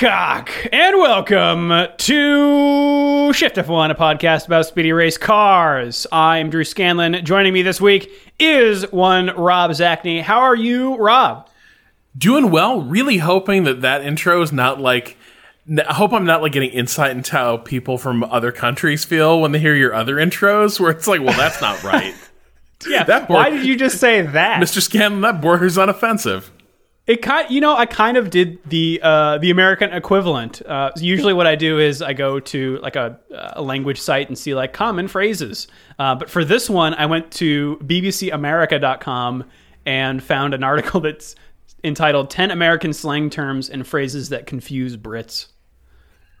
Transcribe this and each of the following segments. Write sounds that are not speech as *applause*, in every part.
Hancock, and welcome to Shift F1, a podcast about speedy race cars. I'm Drew Scanlon. Joining me this week is one Rob Zacny. How are you, Rob? Doing well. Really hoping that that intro is not like. I hope I'm not like getting insight into how people from other countries feel when they hear your other intros, where it's like, well, that's not right. *laughs* Yeah. That Why did you just say that? Mr. Scanlon, that borders on offensive. It kind, you know, I kind of did the uh, the American equivalent. Uh, usually, what I do is I go to like a, a language site and see like common phrases. Uh, but for this one, I went to BBCAmerica.com and found an article *laughs* that's entitled 10 American slang terms and phrases that confuse Brits."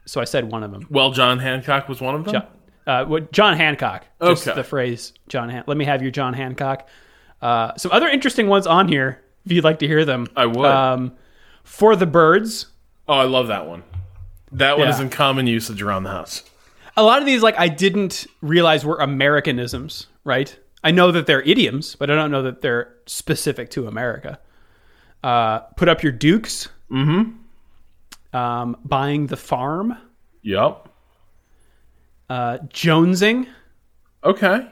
So I said one of them. Well, John Hancock was one of them. John, uh, what, John Hancock. Just Okay. the phrase John. Han- Let me have your John Hancock. Uh, some other interesting ones on here. If you'd like to hear them, I would. Um, for the birds, Oh, I love that one. That one Yeah. is in common usage around the house. a lot of these like I didn't realize were Americanisms. Right? I know that they're idioms, but I don't know that they're specific to America. Uh, put up your dukes. Mm-hmm. Um, buying the farm. Yep. Uh, jonesing Okay.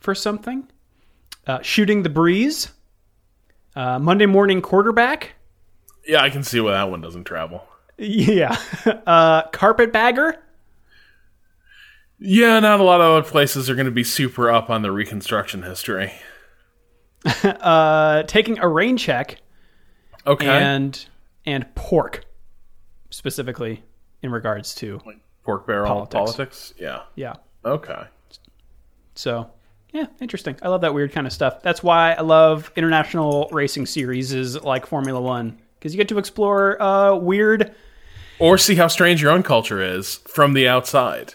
for something. Uh, shooting the breeze. Uh, Monday morning quarterback. Yeah, I can see why that one doesn't travel. Yeah. *laughs* Uh, carpetbagger. Yeah, not a lot of other places are going to be super up on the Reconstruction history. *laughs* Uh, taking a rain check. Okay. And and pork, specifically in regards to Pork barrel Politics. politics. Yeah. yeah. Okay. So yeah, interesting. I love that weird kind of stuff. That's why I love international racing series like Formula One because you get to explore uh, weird. Or see how strange your own culture is from the outside.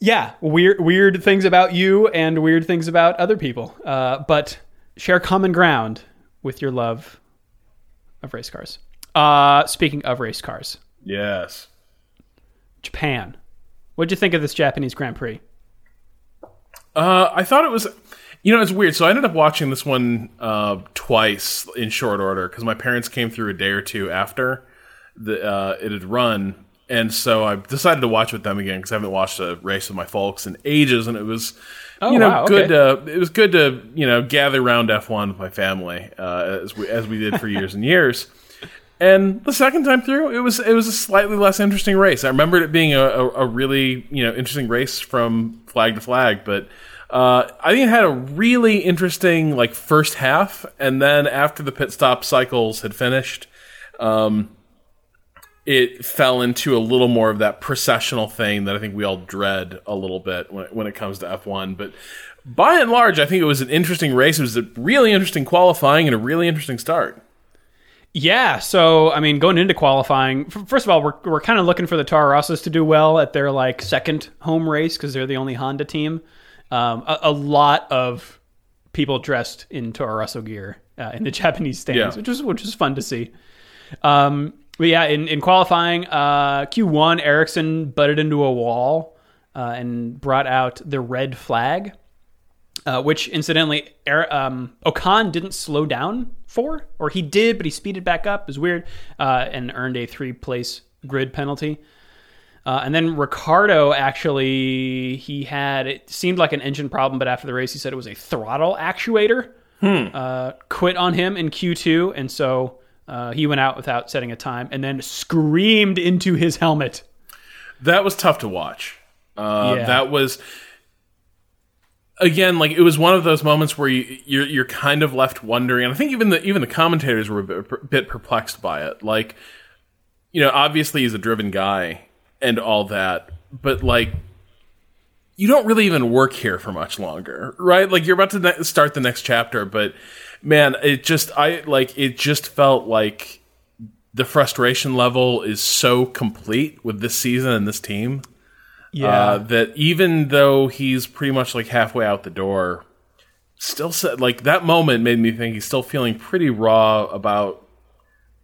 Yeah, weird, weird things about you and weird things about other people. Uh, but share common ground with your love of race cars. Uh, speaking of race cars, Yes. Japan. What'd you think of this Japanese Grand Prix? Uh, I thought it was, you know, it's weird. So I ended up watching this one uh, twice in short order because my parents came through a day or two after the uh, it had run, and so I decided to watch with them again because I haven't watched a race with my folks in ages, and it was. Oh, you know, wow, good. okay. Uh, it was good to you know gather around F one with my family uh, as we as we did for years and years. And the second time through, it was it was a slightly less interesting race. I remembered it being a, a, a really you know interesting race from flag to flag, but uh, I think it had a really interesting like first half, and then after the pit stop cycles had finished, um, it fell into a little more of that processional thing that I think we all dread a little bit when when it comes to F one, but. By and large, I think it was an interesting race. It was a really interesting qualifying and a really interesting start. Yeah, so I mean, going into qualifying, first of all, we're we're kind of looking for the Toro Rossos to do well at their like second home race because they're the only Honda team. Um, a, a lot of people dressed in Toro Rosso gear uh, in the *laughs* Japanese stands, Yeah. which was which was fun to see. Um, but yeah, in, in qualifying, uh, Q1, Ericsson butted into a wall uh, and brought out the red flag, uh, which incidentally, Er- um, Ocon didn't slow down for, or he did, but he speeded back up. It was weird, uh, and earned a three place grid penalty. Uh, and then Ricciardo actually, he had, it seemed like an engine problem, but after the race, he said it was a throttle actuator. Uh, quit on him in Q2, and so uh, he went out without setting a time and then screamed into his helmet. That was tough to watch. Uh, Yeah. That was again like it was one of those moments where you you're, you're kind of left wondering, and I think even the even the commentators were a bit, bit perplexed by it. Like, you know, obviously he's a driven guy and all that, but like. You don't really even work here for much longer, right? Like you're about to ne- start the next chapter, but man, it just I like it just felt like the frustration level is so complete with this season and this team Yeah. uh, that even though he's pretty much like halfway out the door, still said like that moment made me think he's still feeling pretty raw about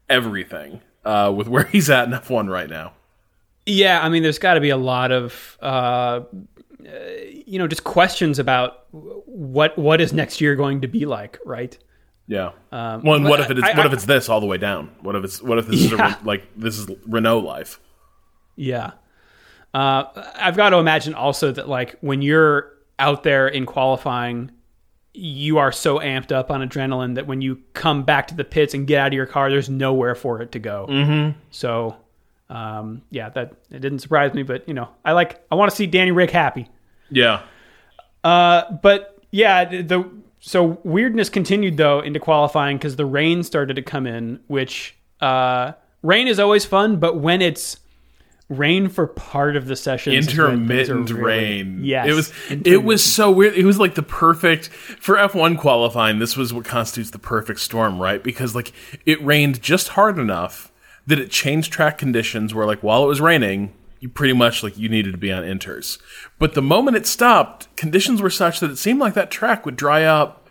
everything uh, with where *laughs* he's at in F1 right now. Yeah, I mean, there's got to be a lot of, uh, uh, you know, just questions about what what is next year going to be like, right? Yeah. Um, well, and what if it is, I- what if it's this all the way down? What if it's what if this is a, like this is Renault life? Yeah. Uh, I've got to imagine also that like when you're out there in qualifying, you are so amped up on adrenaline that when you come back to the pits and get out of your car, there's nowhere for it to go. Mm-hmm. So, um, yeah, that it didn't surprise me, but you know, I like I want to see Danny Rick happy. Yeah. Uh, but yeah, the, the so weirdness continued though into qualifying because the rain started to come in, which uh, rain is always fun, but when it's rain for part of the session, intermittent rain. Yes, it was it was so weird. It was like the perfect for F1 qualifying. This was what constitutes the perfect storm, right? Because like it rained just hard enough that it changed track conditions. Where like while it was raining, you pretty much like you needed to be on inters. But the moment it stopped, conditions were such that it seemed like that track would dry up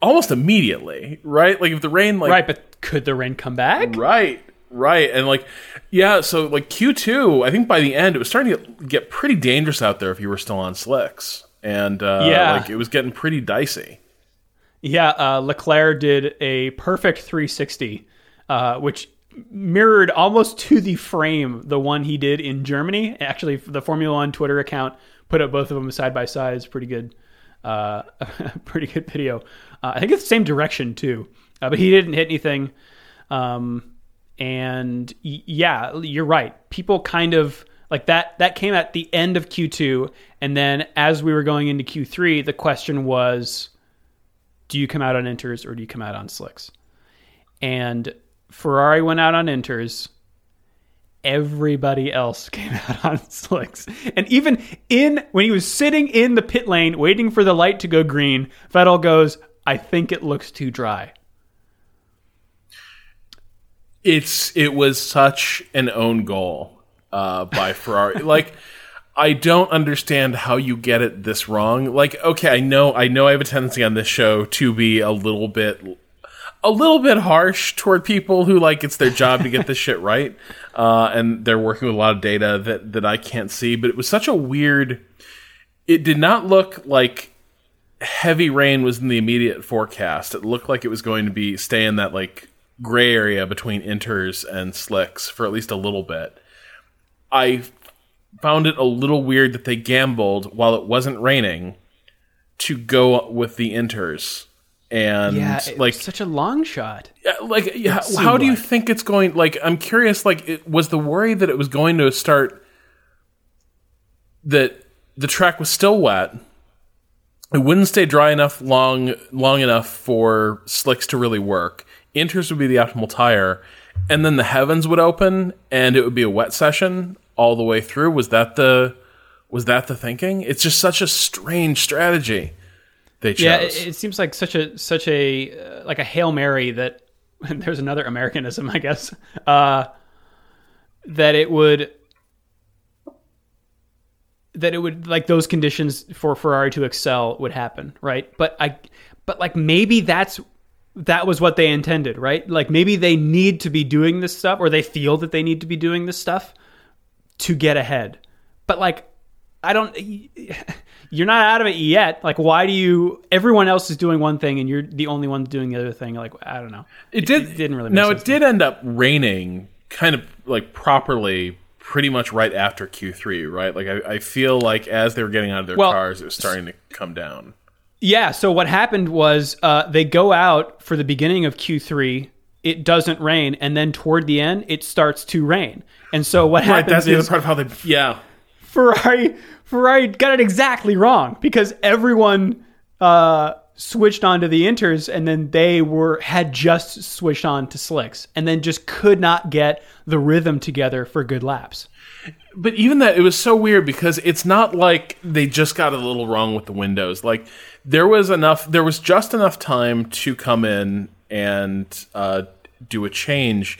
almost immediately, right? Like if the rain like right. But could the rain come back? Right, right, and like, yeah. So like Q two, I think by the end it was starting to get pretty dangerous out there if you were still on slicks, and uh, Yeah. like it was getting pretty dicey. Yeah, uh, Leclerc did a perfect 360, uh, which mirrored almost to the frame the one he did in Germany. Actually, the Formula One Twitter account put up both of them side by side. It's pretty good, uh, *laughs* pretty good video. Uh, I think it's the same direction too, uh, but he didn't hit anything. Um, and yeah, you're right. People kind of like that. That came at the end of Q2, and then as we were going into Q3, the question was do you come out on inters or do you come out on slicks? And Ferrari went out on inters. Everybody else *laughs* came out on slicks. And even in when he was sitting in the pit lane waiting for the light to go green, Vettel goes, I think it looks too dry. It's it was such an own goal uh, by Ferrari. *laughs* like I don't understand how you get it this wrong. Like okay, I know I know I have a tendency on this show to be a little bit a little bit harsh toward people who like it's their job to get this shit right, *laughs* uh, and they're working with a lot of data that that I can't see. But it was such a weird. It did not look like heavy rain was in the immediate forecast. It looked like it was going to be stay in that like gray area between inters and slicks for at least a little bit. I found it a little weird that they gambled while it wasn't raining to go with the inters and it like such a long shot. yeah, like yeah, how do you think it's going like i'm curious like it, was the worry that it was going to start that the track was still wet it wouldn't stay dry enough long long enough for slicks to really work inters would be the optimal tire and then the heavens would open and it would be a wet session all the way through was that the was that the thinking it's just such a strange strategy they chose Yeah, it, it seems like such a such a uh, like a hail mary that *laughs* there's another Americanism, I guess. Uh, that it would that it would like those conditions for Ferrari to excel would happen, right? But I but like maybe that's that was what they intended, right? Like maybe they need to be doing this stuff or they feel that they need to be doing this stuff to get ahead. But like I don't *laughs* you're not out of it yet. Like why do you everyone else is doing one thing and you're the only one doing the other thing? Like I don't know. It did. It didn't really sense it did end up raining, kind of like properly, pretty much right after Q three, right? Like I, I feel like as they were getting out of their Well, cars, it was starting to come down. Yeah. So what happened was uh, they go out for the beginning of Q3. It doesn't rain, and then toward the end, it starts to rain. And so what Right. happens That's the other part of how they. Yeah. Ferrari Ferrari got it exactly wrong because everyone uh, switched on to the inters, and then they were had just switched on to slicks, and then just could not get the rhythm together for good laps. But even that, it was so weird because it's not like they just got a little wrong with the windows. Like there was enough, there was just enough time to come in and uh, do a change,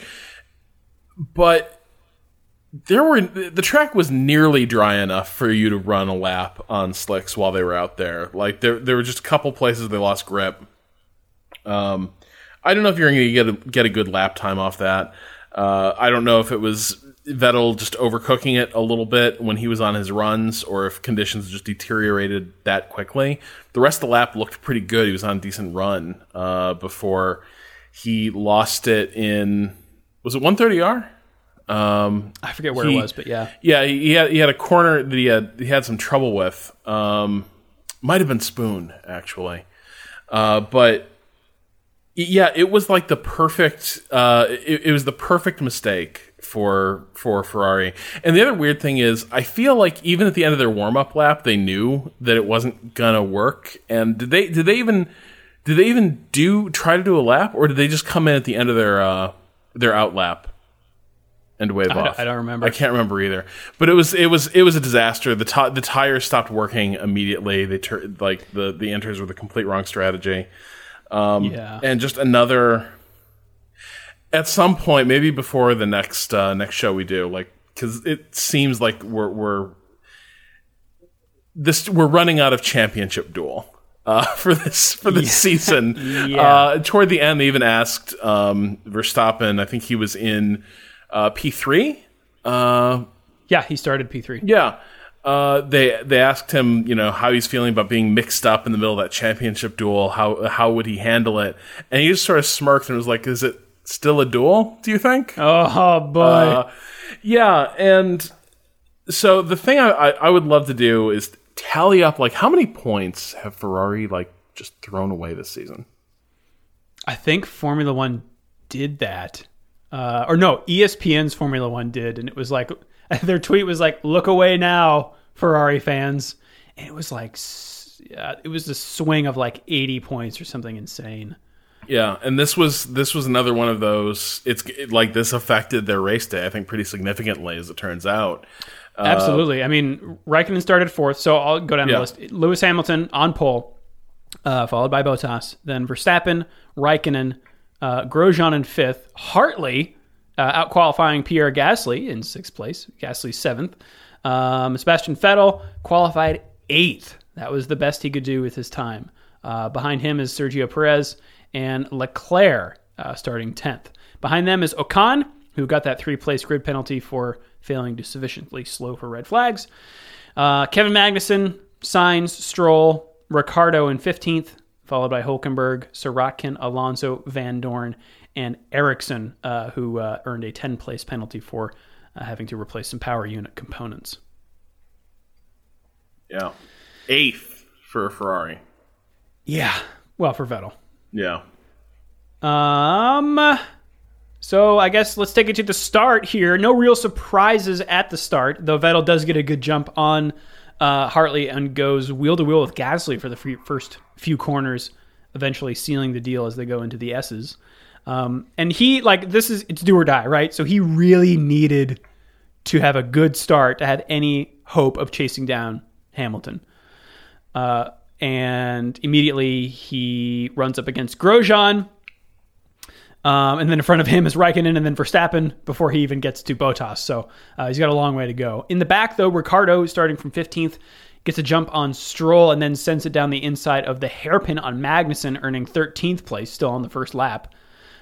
but there were the track was nearly dry enough for you to run a lap on slicks while they were out there. Like there, there were just a couple places they lost grip. Um, I don't know if you're going to get a, get a good lap time off that. Uh, I don't know if it was Vettel just overcooking it a little bit when he was on his runs, or if conditions just deteriorated that quickly. The rest of the lap looked pretty good. He was on a decent run uh, before he lost it in was it 130R? Um, I forget where he- it was, but yeah. yeah, he had, he had a corner that he had he had some trouble with. Um, might have been Spoon actually, uh, but yeah, it was like the perfect. Uh, it, it was the perfect mistake for for Ferrari. And the other weird thing is, I feel like even at the end of their warm up lap, they knew that it wasn't gonna work. And did they did they even did they even do try to do a lap, or did they just come in at the end of their uh, their out lap? And wave don't- off. I don't remember. I can't remember either. But it was it was it was a disaster. The ti the tires stopped working immediately. They tur- like the the inters were the complete wrong strategy. Um, Yeah. And just another. At some point, maybe before the next uh, next show we do, like because it seems like we're we're this we're running out of championship duel uh, *laughs* for this for this season. *laughs* Yeah. Uh, toward the end, they even asked um, Verstappen. I think he was in uh, P three. Uh, Yeah, he started P3. yeah. Uh, they they asked him, you know, how he's feeling about being mixed up in the middle of that championship duel. How how would he handle it? And he just sort of smirked and was like, "Is it still a duel? Do you think?" Oh, boy. Uh, yeah, and so the thing I, I, I would love to do is tally up like how many points have Ferrari like just thrown away this season. I think Formula One did that. Uh, or no, ESPN's Formula One did. And it was like, *laughs* their tweet was like, look away now, Ferrari fans. And it was like, yeah, it was a swing of like 80 points or something insane. Yeah, and this was this was another one of those. It's it, like this affected their race day, I think, pretty significantly, as it turns out. Absolutely. I mean, Raikkonen started fourth, so I'll go down Yeah. the list. Lewis Hamilton on pole, uh, followed by Bottas. Then Verstappen, Raikkonen, uh, Grosjean in fifth. Hartley uh, out qualifying Pierre Gasly in sixth place. Gasly seventh. Um, Sebastian Vettel qualified eighth. That was the best he could do with his time. Uh, behind him is Sergio Perez and Leclerc uh, starting 10th. Behind them is Ocon, who got that three place grid penalty for failing to sufficiently slow for red flags. Uh, Kevin Magnussen, Sainz, Stroll, Ricciardo in 15th, followed by Hulkenberg, Sirotkin, Alonso, Vandoorne, and Ericsson, uh, who uh, earned a 10 place penalty for uh, having to replace some power unit components. Yeah, eighth for Ferrari. Yeah. Well, for Vettel. Yeah, Um. So I guess let's take it to the start here. No real surprises at the start, though Vettel does get a good jump on uh, Hartley and goes wheel to wheel with Gasly for the first few corners, eventually sealing the deal as they go into the S's. Um, and he like this is it's do or die, right? So he really needed to have a good start to have any hope of chasing down Hamilton. Uh, and immediately he runs up against Grosjean. Um, and then in front of him is Raikkonen and then Verstappen before he even gets to Bottas. So uh, he's got a long way to go. In the back, though, Ricciardo, starting from 15th, gets a jump on Stroll and then sends it down the inside of the hairpin on Magnussen, earning 13th place, still on the first lap.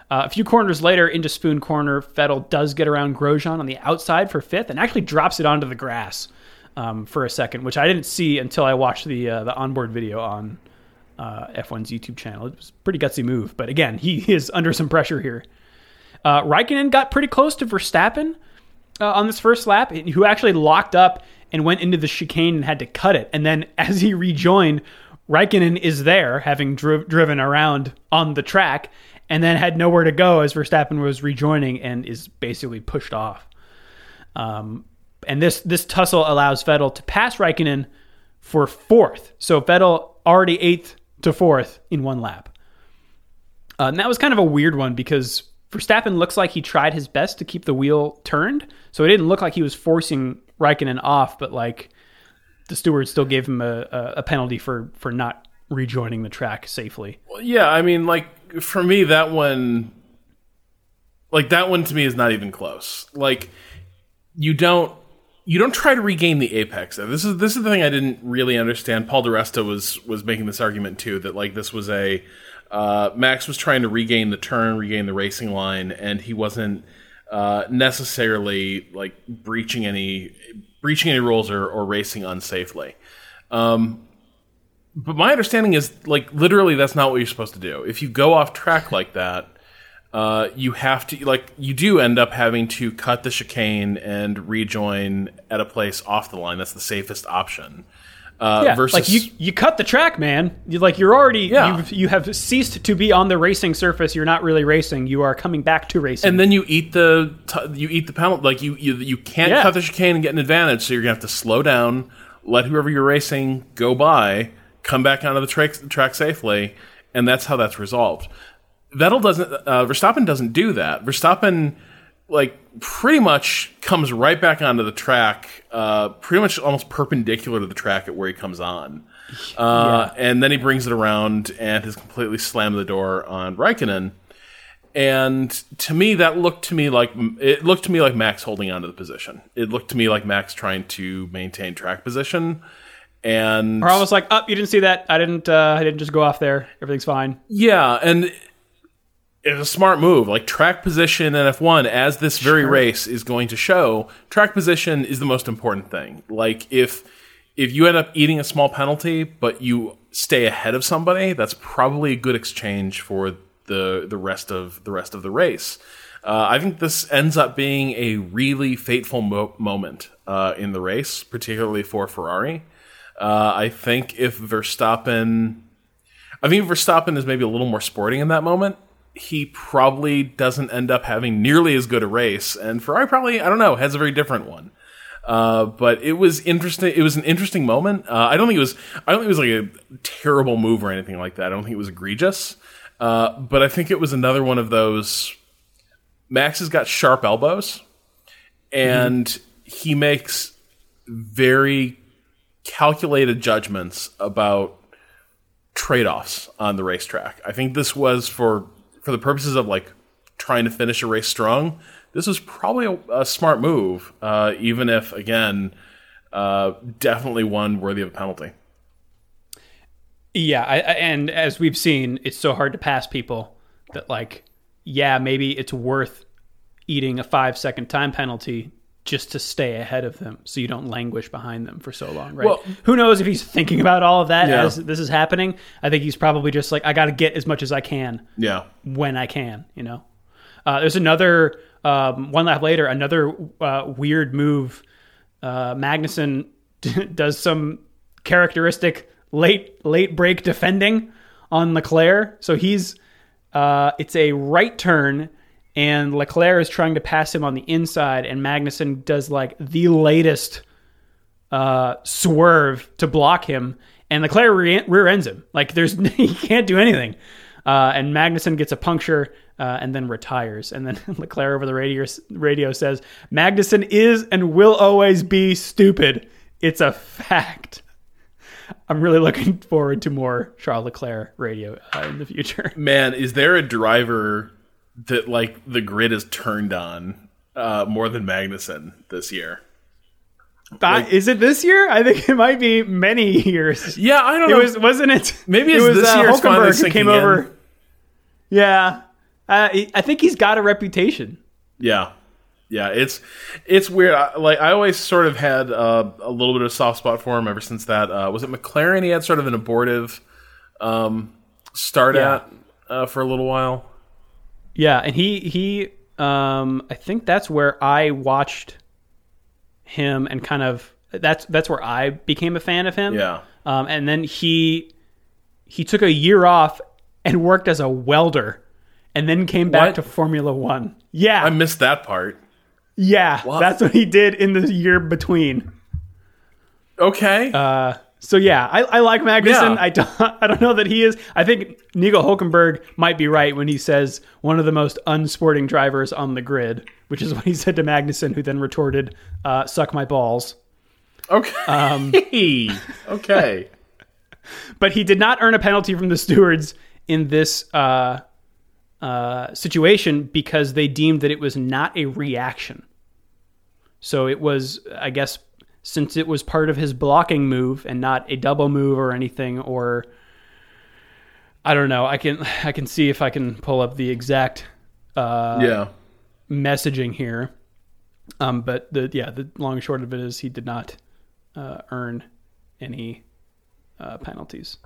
Uh, a few corners later, into Spoon Corner, Vettel does get around Grosjean on the outside for fifth and actually drops it onto the grass um, for a second, which I didn't see until I watched the uh, the onboard video on uh, F1's YouTube channel. It was a pretty gutsy move, but again, he *laughs* is under some pressure here. Uh, Raikkonen got pretty close to Verstappen uh, on this first lap, who actually locked up and went into the chicane and had to cut it. And then *laughs* as he rejoined, Raikkonen is there, having dri- driven around on the track, and then had nowhere to go as Verstappen was rejoining and is basically pushed off. Um, and this this tussle allows Vettel to pass Raikkonen for fourth. So Vettel already eighth to fourth in one lap. Uh, and that was kind of a weird one because Verstappen looks like he tried his best to keep the wheel turned. So it didn't look like he was forcing Raikkonen off, but like the steward still gave him a, a, a penalty for, for not rejoining the track safely. Well, yeah. I mean, like for me, that one, like that one to me is not even close. Like you don't you don't try to regain the apex. This is this is the thing I didn't really understand. Paul di Resta was was making this argument too that like this was a uh, Max was trying to regain the turn, regain the racing line, and he wasn't uh, necessarily like breaching any breaching any rules or, or racing unsafely. Um, but my understanding is like literally that's not what you're supposed to do. If you go off track like that, uh, you have to like you do end up having to cut the chicane and rejoin at a place off the line. That's the safest option. Uh, Yeah, versus like you, you cut the track, man. You, like you're already, Yeah. you've, you have ceased to be on the racing surface. You're not really racing. You are coming back to racing. and then you eat the t- you eat the penalty. Like you you you can't Yeah. cut the chicane and get an advantage. So you're gonna have to slow down, let whoever you're racing go by, come back onto the track track safely, and that's how that's resolved. Vettel doesn't. Uh, Verstappen doesn't do that. Verstappen like pretty much comes right back onto the track, uh, pretty much almost perpendicular to the track at where he comes on. Uh, And then he brings it around and has completely slammed the door on Raikkonen. And to me, that looked to me like it looked to me like Max holding onto the position. It looked to me like Max trying to maintain track position. And or almost like, oh, you didn't see that. I didn't. Uh, I didn't just go off there. Everything's fine. Yeah, and it's a smart move. Like track position in F1, as this very race is going to show, track position is the most important thing. Like if if you end up eating a small penalty, but you stay ahead of somebody, that's probably a good exchange for the the rest of the rest of the race. Uh, I think this ends up being a really fateful mo- moment uh, in the race, particularly for Ferrari. Uh, I think if Verstappen I think Verstappen is maybe a little more sporting in that moment. He probably doesn't end up having nearly as good a race, and Ferrari probably I don't know has a very different one. Uh, but it was interesting. It was an interesting moment. Uh, I don't think it was. I don't think it was like a terrible move or anything like that. I don't think it was egregious. Uh, but I think it was another one of those. Max has got sharp elbows, and he makes very calculated judgments about trade-offs on the racetrack. I think this was for for the purposes of like trying to finish a race strong. This was probably a, a smart move, uh, even if again, uh, definitely one worthy of a penalty. Yeah, I, I, and as we've seen, it's so hard to pass people that like, yeah, maybe it's worth eating a five second time penalty just to stay ahead of them, so you don't languish behind them for so long, right? Well- Who knows if he's thinking about all of that Yeah. as this is happening? I think he's probably just like, I got to get as much as I can Yeah, when I can, you know. Uh, there's another um, one lap later, another uh, weird move. Uh, Magnussen *laughs* does some characteristic late late break defending on Leclerc. So he's uh, it's a right turn, and Leclerc is trying to pass him on the inside, and Magnussen does like the latest uh, swerve to block him, and Leclerc re- rear ends him. Like there's *laughs* he can't do anything. Uh, and Magnussen gets a puncture uh, and then retires. And then *laughs* Leclerc over the radio radio says, "Magnussen is and will always be stupid. It's a fact." I'm really looking forward to more Charles Leclerc radio uh, in the future. man, is there a driver that like the grid is turned on uh, more than Magnussen this year? Uh, is it this year? I think *laughs* it might be many years. Yeah, I don't It know. was, wasn't it? Maybe it was this uh, year Hulkenberg who came in. over. Yeah, uh, I think he's got a reputation. Yeah, yeah, it's it's weird. I, like I always sort of had uh, a little bit of soft spot for him ever since that. Uh, was it McLaren? He had sort of an abortive um, start Yeah. at uh, for a little while. Yeah, and he he um I think that's where I watched him and kind of that's that's where I became a fan of him. Yeah, Um and then he he took a year off and worked as a welder and then came back What? to Formula 1. Yeah. I missed that part. yeah, What? that's what he did in the year between. Okay, Uh so yeah, I, I like Magnussen. Yeah. I don't *laughs* I don't know that he is. I think Nico Hulkenberg might be right when he says one of the most unsporting drivers on the grid, which is *laughs* what he said to Magnussen, who then retorted, uh, "Suck my balls." okay, Um, *laughs* okay. But he did not earn a penalty from the stewards in this uh, uh, situation because they deemed that it was not a reaction. So it was, I guess, since it was part of his blocking move and not a double move or anything, or I don't know. I can I can see if I can pull up the exact uh, Yeah, messaging here. Um, but the yeah, the long and short of it is he did not uh, earn any uh, penalties.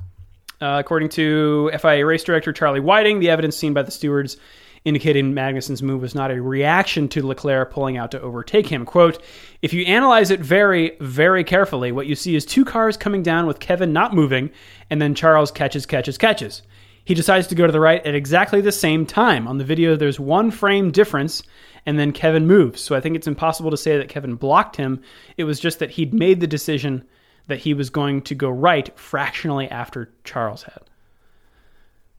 Uh, according to FIA race director Charlie Whiting, the evidence seen by the stewards indicating Magnussen's move was not a reaction to Leclerc pulling out to overtake him. Quote, if you analyze it very, very carefully, what you see is two cars coming down with Kevin not moving, and then Charles catches, catches, catches. He decides to go to the right at exactly the same time. On the video, there's one frame difference, and then Kevin moves. So I think it's impossible to say that Kevin blocked him. It was just that he'd made the decision that he was going to go right fractionally after Charles had.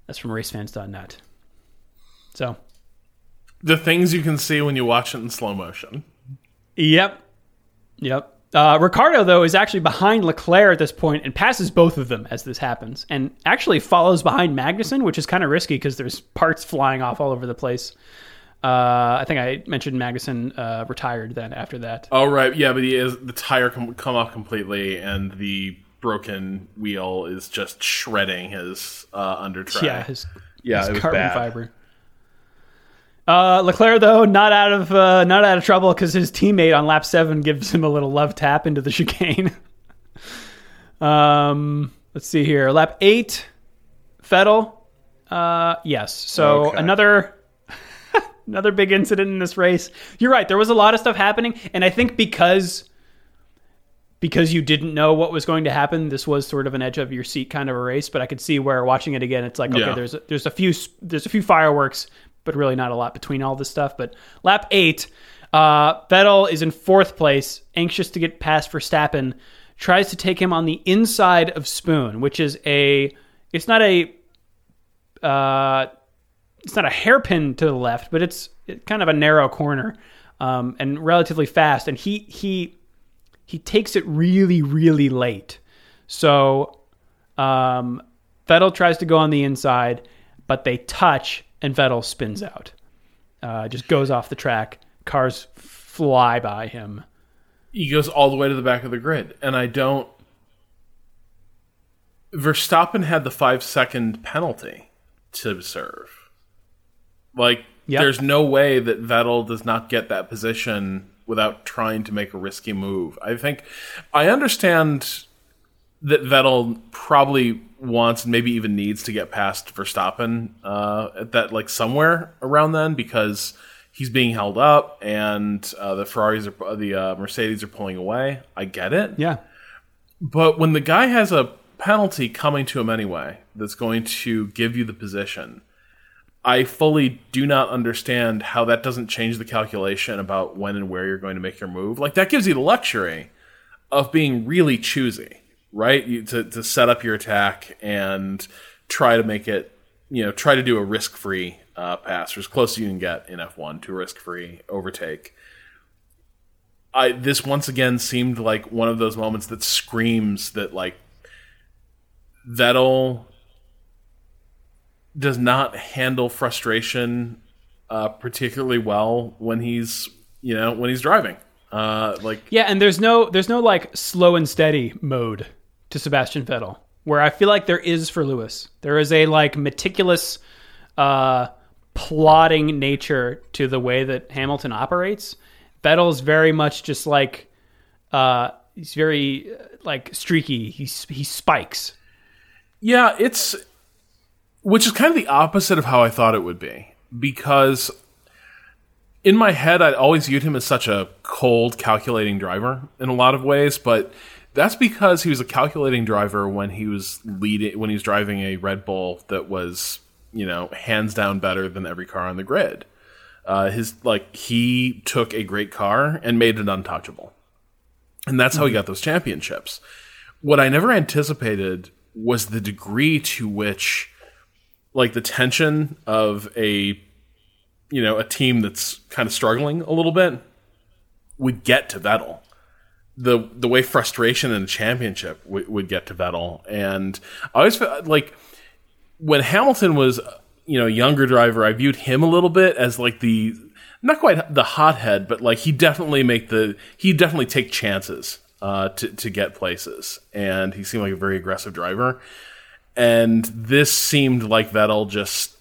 That's from racefans.net. So, The things you can see when you watch it in slow motion. yep. Yep. Uh, Ricciardo, though, is actually behind Leclerc at this point and passes both of them as this happens, and actually follows behind Magnussen, which is kind of risky because there's parts flying off all over the place. Uh, I think I mentioned Magnussen uh, retired then after that. Oh right, yeah, but he is the tire com- come off completely, and the broken wheel is just shredding his uh, under track. Yeah, his, yeah, his it was carbon bad. fiber. Uh, Leclerc though not out of uh, not out of trouble because his teammate on lap seven gives him a little love tap into the *laughs* chicane. um, let's see here, lap eight, Vettel. Uh, yes. So Okay. another *laughs* another big incident in this race. You're right. There was a lot of stuff happening, and I think because because you didn't know what was going to happen, this was sort of an edge of your seat kind of a race. But I could see where watching it again, it's like okay, Yeah. there's there's a few there's a few fireworks, but really not a lot between all this stuff. But lap eight, uh, Vettel is in fourth place, anxious to get past Verstappen, tries to take him on the inside of Spoon, which is a it's not a uh, it's not a hairpin to the left, but it's kind of a narrow corner um, and relatively fast. And he he he takes it really really late. So um, Vettel tries to go on the inside, but they touch and Vettel spins out. Uh, just goes off the track. Cars fly by him. He goes all the way to the back of the grid, and I don't. Verstappen had the five second penalty to serve. Like, Yep. there's no way that Vettel does not get that position without trying to make a risky move. I think I understand that Vettel probably wants and maybe even needs to get past Verstappen uh, at that like somewhere around then because he's being held up and uh, the Ferraris are the uh, Mercedes are pulling away. I get it, Yeah. but when the guy has a penalty coming to him anyway that's going to give you the position, I fully do not understand how that doesn't change the calculation about when and where you're going to make your move. Like that gives you the luxury of being really choosy, right? You, to to set up your attack and try to make it, you know, try to do a risk free uh, pass, or as close as you can get in F1 to a risk free overtake. I this once again seemed like one of those moments that screams that like Vettel does not handle frustration uh, particularly well when he's you know when he's driving. Uh, like Yeah, and there's no there's no like slow and steady mode to Sebastian Vettel, where I feel like there is for Lewis. There is a like meticulous uh plotting nature to the way that Hamilton operates. Vettel's very much just like uh he's very uh, like streaky. He's he spikes. Yeah, it's which is kind of the opposite of how I thought it would be because in my head I'd always viewed him as such a cold calculating driver in a lot of ways, but that's because he was a calculating driver when he was leading when he was driving a Red Bull that was, you know, hands down better than every car on the grid. Uh, his like he took a great car and made it untouchable. And that's how he got those championships. What I never anticipated was the degree to which like the tension of a you know, a team that's kind of struggling a little bit would get to Vettel. The the way frustration in a championship w- would get to Vettel, and I always felt like when Hamilton was you know younger driver, I viewed him a little bit as like the not quite the hothead, but like he definitely make the he definitely take chances uh, to to get places, and he seemed like a very aggressive driver. And this seemed like Vettel just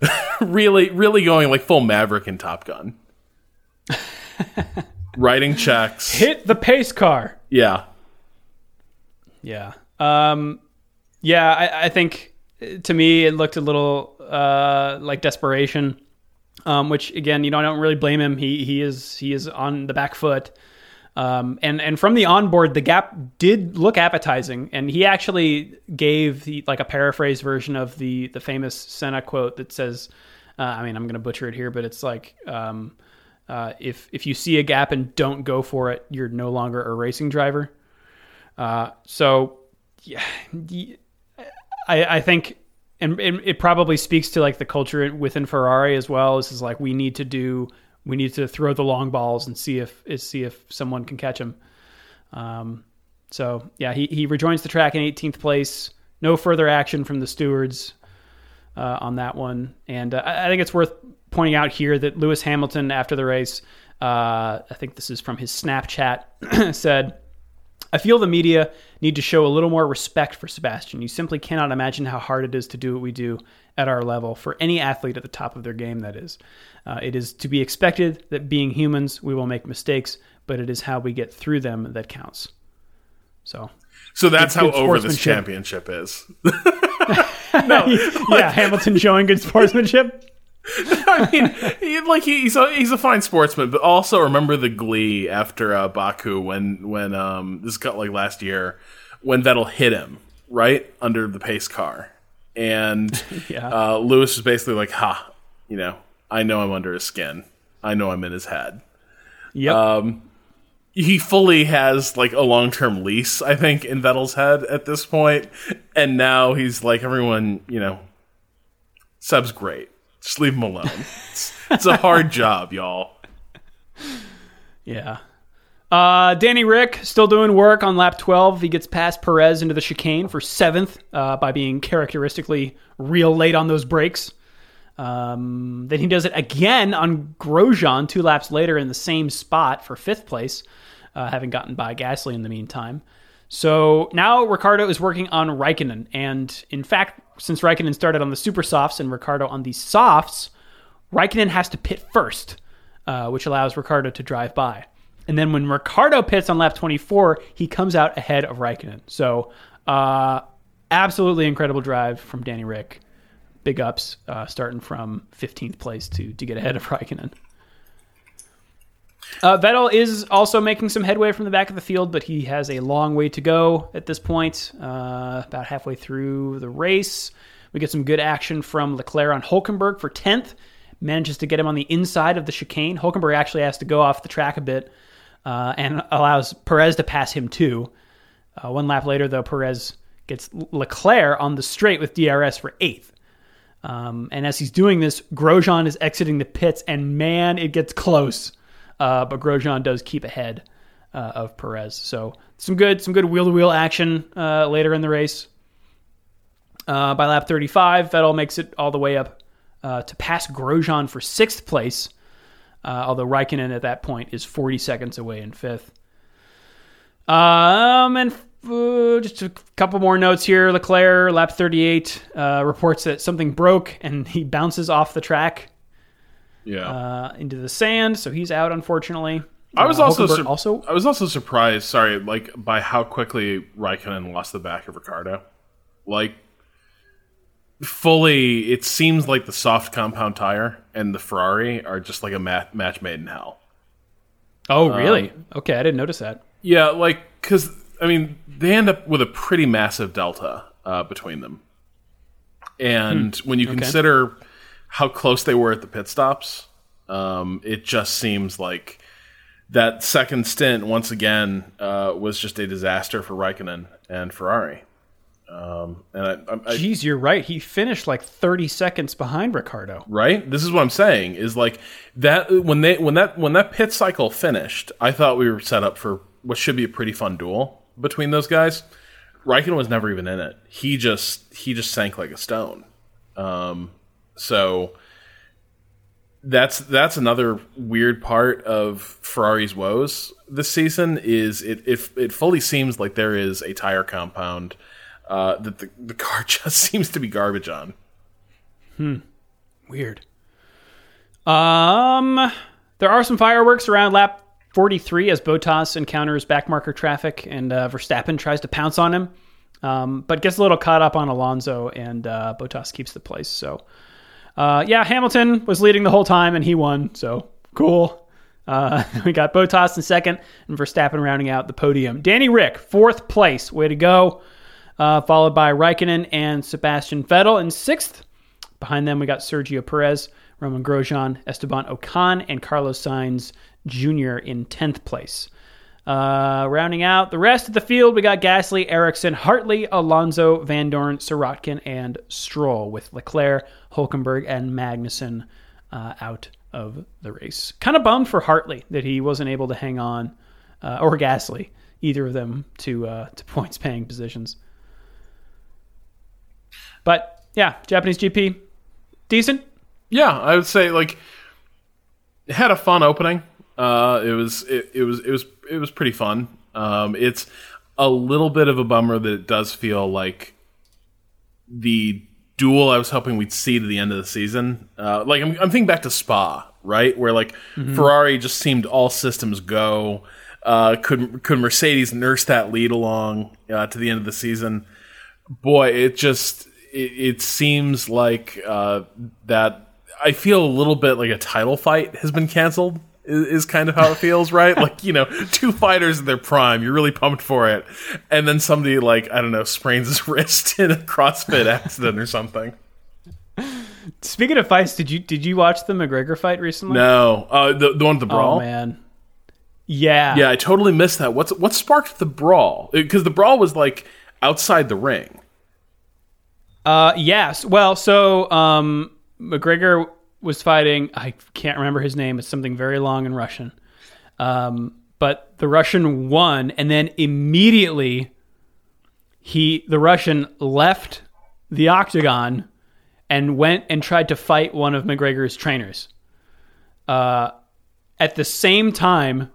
*laughs* really really going like full Maverick in Top Gun. *laughs* writing checks. Hit the pace car. Yeah. Yeah. Um, yeah, I, I think to me it looked a little uh, like desperation. Um, which again, you know, I don't really blame him. He he is he is on the back foot. Um, and and from the onboard, the gap did look appetizing, and he actually gave the, like a paraphrase version of the the famous Senna quote that says, uh, "I mean, I'm going to butcher it here, but it's like, um, uh, if if you see a gap and don't go for it, you're no longer a racing driver." Uh, so, yeah, I I think and, and it probably speaks to like the culture within Ferrari as well. This is like we need to do we need to throw the long balls and see if see if someone can catch them. Um, so yeah, he he rejoins the track in 18th place. No further action from the stewards uh, on that one, and uh, I think it's worth pointing out here that Lewis Hamilton after the race, uh, I think this is from his Snapchat, *clears throat* said. I feel the media need to show a little more respect for Sebastian. You simply cannot imagine how hard it is to do what we do at our level for any athlete at the top of their game, that is. Uh, it is to be expected that being humans, we will make mistakes, but it is how we get through them that counts. So, so that's how over this championship is. *laughs* *laughs* no, yeah, Hamilton showing good sportsmanship. *laughs* I mean, he, like he, he's a he's a fine sportsman, but also remember the glee after uh, Baku when when um this got like last year when Vettel hit him right under the pace car, and *laughs* yeah. uh, Lewis was basically like, "Ha, you know, I know I'm under his skin. I know I'm in his head." Yeah. Um, he fully has like a long term lease, I think, in Vettel's head at this point, and now he's like, everyone, you know, Seb's great just leave him alone. it's, it's a hard *laughs* job, y'all. Yeah. Uh, Danny Rick still doing work on lap 12. He gets past Perez into the chicane for seventh uh, by being characteristically real late on those brakes. Um, then he does it again on Grosjean two laps later in the same spot for fifth place, uh, having gotten by Gasly in the meantime. So now Ricciardo is working on Raikkonen. And in fact, since Raikkonen started on the super softs and Ricciardo on the softs, Raikkonen has to pit first, uh, which allows Ricciardo to drive by. And then when Ricciardo pits on lap 24, he comes out ahead of Raikkonen. So, uh, absolutely incredible drive from Danny Rick. Big ups, uh, starting from 15th place to to get ahead of Raikkonen. Uh, Vettel is also making some headway from the back of the field, but he has a long way to go at this point. Uh, about halfway through the race, we get some good action from Leclerc on Hulkenberg for 10th. Manages to get him on the inside of the chicane. Hulkenberg actually has to go off the track a bit uh, and allows Perez to pass him too. Uh, one lap later, though, Perez gets Leclerc on the straight with DRS for 8th. Um, and as he's doing this, Grosjean is exiting the pits, and man, it gets close. Uh, but Grosjean does keep ahead uh, of Perez. So some good some good wheel to wheel action uh, later in the race. Uh, by lap 35, Vettel makes it all the way up uh, to pass Grosjean for sixth place. although Raikkonen at that point is 40 seconds away in fifth. Um, and uh, just a couple more notes here. Leclerc, lap 38, uh, reports that something broke and he bounces off the track yeah, uh, into the sand. So he's out, unfortunately. I was Uh, also sur- also I was also surprised. Sorry, like by how quickly Raikkonen lost the back of Ricciardo. Like fully, it seems like the soft compound tire and the Ferrari are just like a mat- match made in hell. Oh, really? okay, I didn't notice that. Yeah, like because I mean they end up with a pretty massive delta uh, between them, and when you consider how close they were at the pit stops, um, it just seems like that second stint once again uh, was just a disaster for Raikkonen and Ferrari. Um, and I, I, I, Jeez, you're right. He finished like 30 seconds behind Ricciardo. right, this is what I'm saying is like that when they when that when that pit cycle finished, I thought we were set up for what should be a pretty fun duel between those guys. Raikkonen was never even in it. He just he just sank like a stone. Um, so that's that's another weird part of Ferrari's woes this season is it it, it fully seems like there is a tire compound uh, that the, the car *laughs* just seems to be garbage on. Hmm. Weird. Um, There are some fireworks around lap 43 as Bottas encounters backmarker traffic and uh, Verstappen tries to pounce on him, um, but gets a little caught up on Alonso and uh, Bottas keeps the place. So, uh, yeah, Hamilton was leading the whole time and he won. So cool. Uh, *laughs* we got Bottas in second and Verstappen rounding out the podium. Danny Rick, fourth place. Way to go. Uh, followed by Raikkonen and Sebastian Vettel in sixth. Behind them, we got Sergio Perez, Romain Grosjean, Esteban Ocon, and Carlos Sainz Jr. in 10th place. Uh, rounding out the rest of the field, we got Gasly, Ericsson, Hartley, Alonso, Vandoorne, Sirotkin, and Stroll, with Leclerc, Hulkenberg, and Magnussen uh, out of the race. Kind of bummed for Hartley that he wasn't able to hang on, uh, or Gasly, either of them to uh, to *laughs* points paying positions. But yeah, Japanese GP, decent. Yeah, I would say like had a fun opening. Uh, it was it, it was it was it was pretty fun. Um, it's a little bit of a bummer that it does feel like the duel I was hoping we'd see to the end of the season. Uh, like I'm, I'm thinking back to Spa, right, where like mm-hmm. Ferrari just seemed all systems go. Uh, could could Mercedes nurse that lead along uh, to the end of the season? Boy, it just it, it seems like uh, that. I feel a little bit like a title fight has been canceled is, kind of how it feels, right? *laughs* like, you know, two fighters in their prime, you're really pumped for it. And then somebody, like, I don't know, sprains his *laughs* wrist in a CrossFit accident or something. Speaking of fights, did you did you watch the McGregor fight recently? No, uh, the the one with the brawl. Oh man, yeah, yeah, I totally missed that. What's what sparked the brawl? Because the brawl was like outside the ring. Uh, yes. Well, so um, McGregor was fighting. I can't remember his name. It's something very long in Russian. Um, but the Russian won, and then immediately he, the Russian, left the octagon and went and tried to fight one of McGregor's trainers. Uh, at the same time,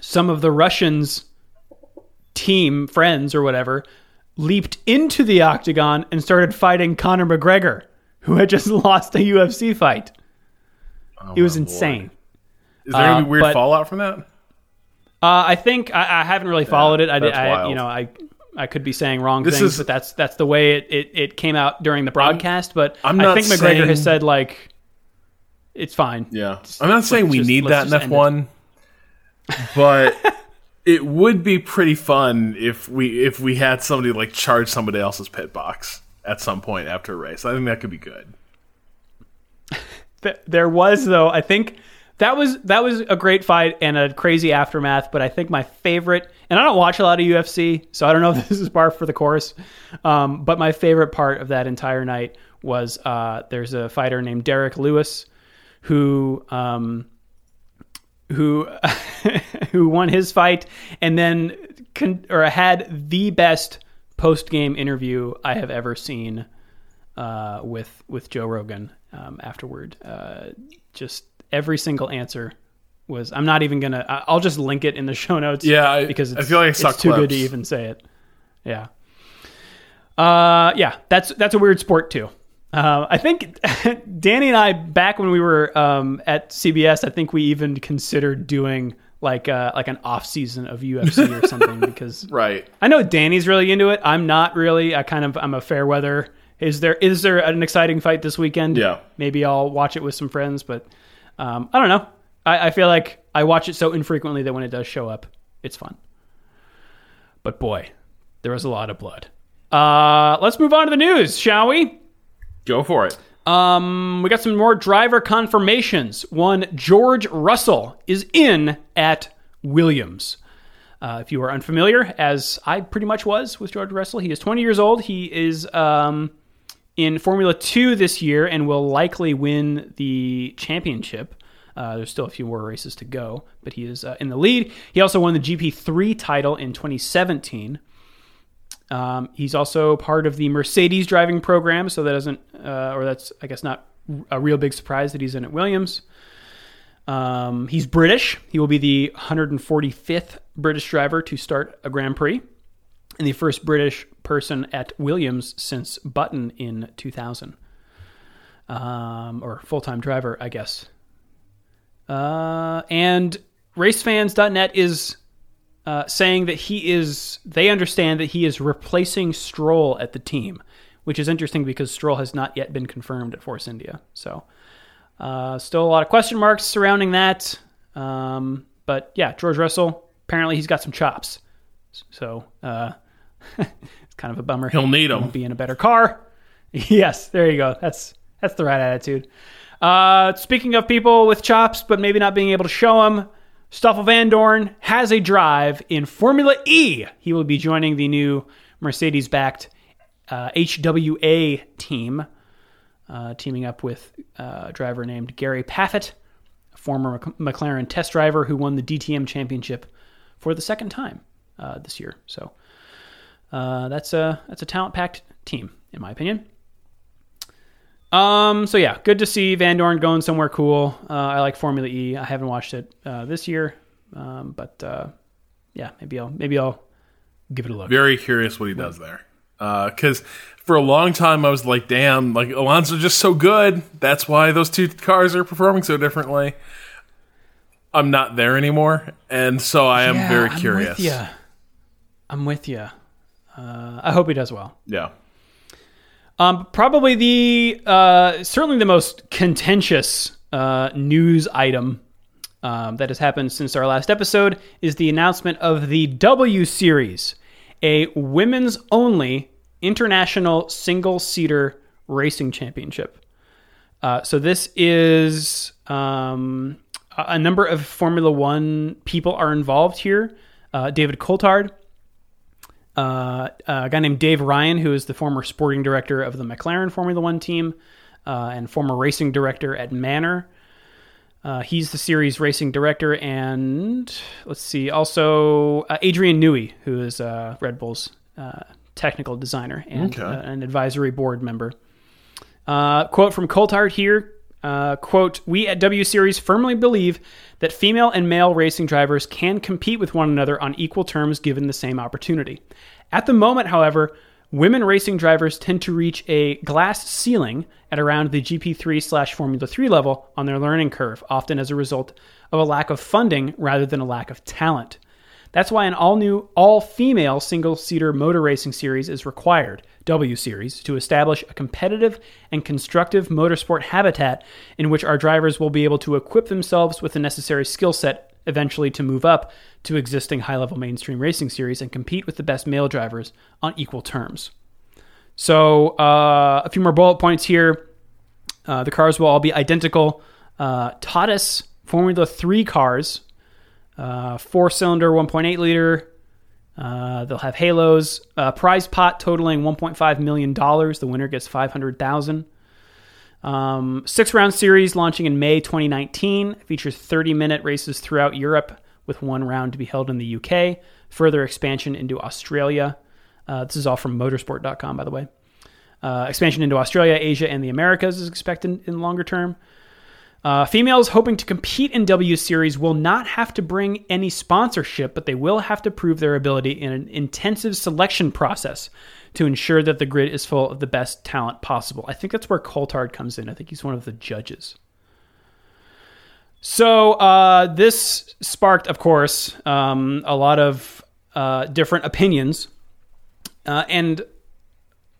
some of the Russians' team friends or whatever leaped into the octagon and started fighting Conor McGregor who had just *laughs* lost a UFC fight. Oh, it was insane. Lord. Is there any uh, weird but, fallout from that? Uh, I think I, I, haven't really followed yeah, it. I did, I, you know, I I could be saying wrong this things, is, but that's that's the way it, it, it came out during the broadcast. I'm, but I'm I think McGregor saying, has said like it's fine. Yeah, I'm not saying we just, need that in F1, but *laughs* it would be pretty fun if we if we had somebody like charge somebody else's pit box at some point after a race. I think that could be good. there was though, I think that was that was a great fight and a crazy aftermath. But I think my favorite, and I don't watch a lot of UFC, so I don't know *laughs* if this is par for the course. Um, but my favorite part of that entire night was uh, there's a fighter named Derrick Lewis who um, who *laughs* who won his fight and then con- or had the best post game interview I have ever seen uh, with with Joe Rogan um, afterward. Uh, just every single answer was. I'm not even gonna. I'll just link it in the show notes. Yeah, because I feel like it's too good to even say it. Yeah. Uh, yeah, that's that's a weird sport too. Uh, I think *laughs* Danny and I back when we were um, at CBS, I think we even considered doing like uh, like an off season of UFC or *laughs* something because right. I know Danny's really into it. I'm not really. I kind of I'm a fair weather. Is there is there an exciting fight this weekend? Yeah. Maybe I'll watch it with some friends, but um, I don't know. I, I feel like I watch it so infrequently that when it does show up, it's fun. But boy, there was a lot of blood. Uh, let's move on to the news, shall we? Go for it. Um, we got some more driver confirmations. One, George Russell is in at Williams. Uh, if you are unfamiliar, as I pretty much was with George Russell, he is 20 years old. He is um, in Formula 2 this year and will likely win the championship. Uh, there's still a few more races to go, but he is uh, in the lead. He also won the GP3 title in 2017. Um, he's also part of the Mercedes driving program, so that doesn't, uh, or that's I guess not a real big surprise that he's in at Williams. Um, he's British. He will be the 145th British driver to start a Grand Prix, and the first British person at Williams since Button in 2000, um, or full time driver, I guess. Uh, and racefans.net is uh, saying that he is, they understand that he is replacing Stroll at the team, which is interesting because Stroll has not yet been confirmed at Force India. So, uh, still a lot of question marks surrounding that. Um, but yeah, George Russell, apparently he's got some chops. So, uh, *laughs* it's kind of a bummer. He'll need them. Won't be in a better car. *laughs* yes, there you go. That's that's the right attitude. Uh, speaking of people with chops, but maybe not being able to show them, Stoffel Vandoorne has a drive in Formula E. He will be joining the new Mercedes-backed uh, HWA team, uh, teaming up with uh, a driver named Gary Paffett, a former McLaren test driver who won the DTM championship for the second time uh, this year. So uh, that's a that's a talent-packed team, in my opinion. Um. So yeah, good to see Vandoorne going somewhere cool. Uh, I like Formula E. I haven't watched it uh, this year, um, but uh, yeah, maybe I'll maybe I'll give it a look. Very curious what he does there, because for a long time I was like, "Damn, like Alonso's just so good. That's why those two cars are performing so differently." I'm not there anymore, and so I am Yeah, very curious. Yeah. I'm with you. Uh, I hope he does well. Yeah. Um, probably the uh, certainly the most contentious uh, news item um, that has happened since our last episode is the announcement of the W Series, a women's only international single seater racing championship. Uh, so this is um, a number of Formula One people are involved here. Uh, David Coulthard, uh, a guy named Dave Ryan, who is the former sporting director of the McLaren Formula One team uh, and former racing director at Manor. Uh, he's the series racing director, and let's see, also uh, Adrian Newey, who is uh, Red Bull's uh, technical designer and Okay. uh, an advisory board member. Uh, quote from Coulthard here. Uh, quote, we at W Series firmly believe that female and male racing drivers can compete with one another on equal terms given the same opportunity. At the moment, however, women racing drivers tend to reach a glass ceiling at around the GP3 slash Formula 3 level on their learning curve, often as a result of a lack of funding rather than a lack of talent. That's why an all new, all female single seater motor racing series is required, W Series, to establish a competitive and constructive motorsport habitat in which our drivers will be able to equip themselves with the necessary skill set eventually to move up to existing high level mainstream racing series and compete with the best male drivers on equal terms. So, uh, a few more bullet points here. Uh, the cars will all be identical. Uh, Tatuus Formula 3 cars uh, four cylinder, 1.8 liter. Uh, they'll have halos. Uh, prize pot totaling 1.5 million dollars. The winner gets 500,000. Um, six round series launching in May 2019 features 30 minute races throughout Europe, with one round to be held in the UK. Further expansion into Australia. Uh, this is all from motorsport.com, by the way. Uh, expansion into Australia, Asia, and the Americas is expected in longer term. Uh, females hoping to compete in W Series will not have to bring any sponsorship, but they will have to prove their ability in an intensive selection process to ensure that the grid is full of the best talent possible. I think that's where Coulthard comes in. I think he's one of the judges. So uh, this sparked, of course, um, a lot of uh, different opinions, uh, and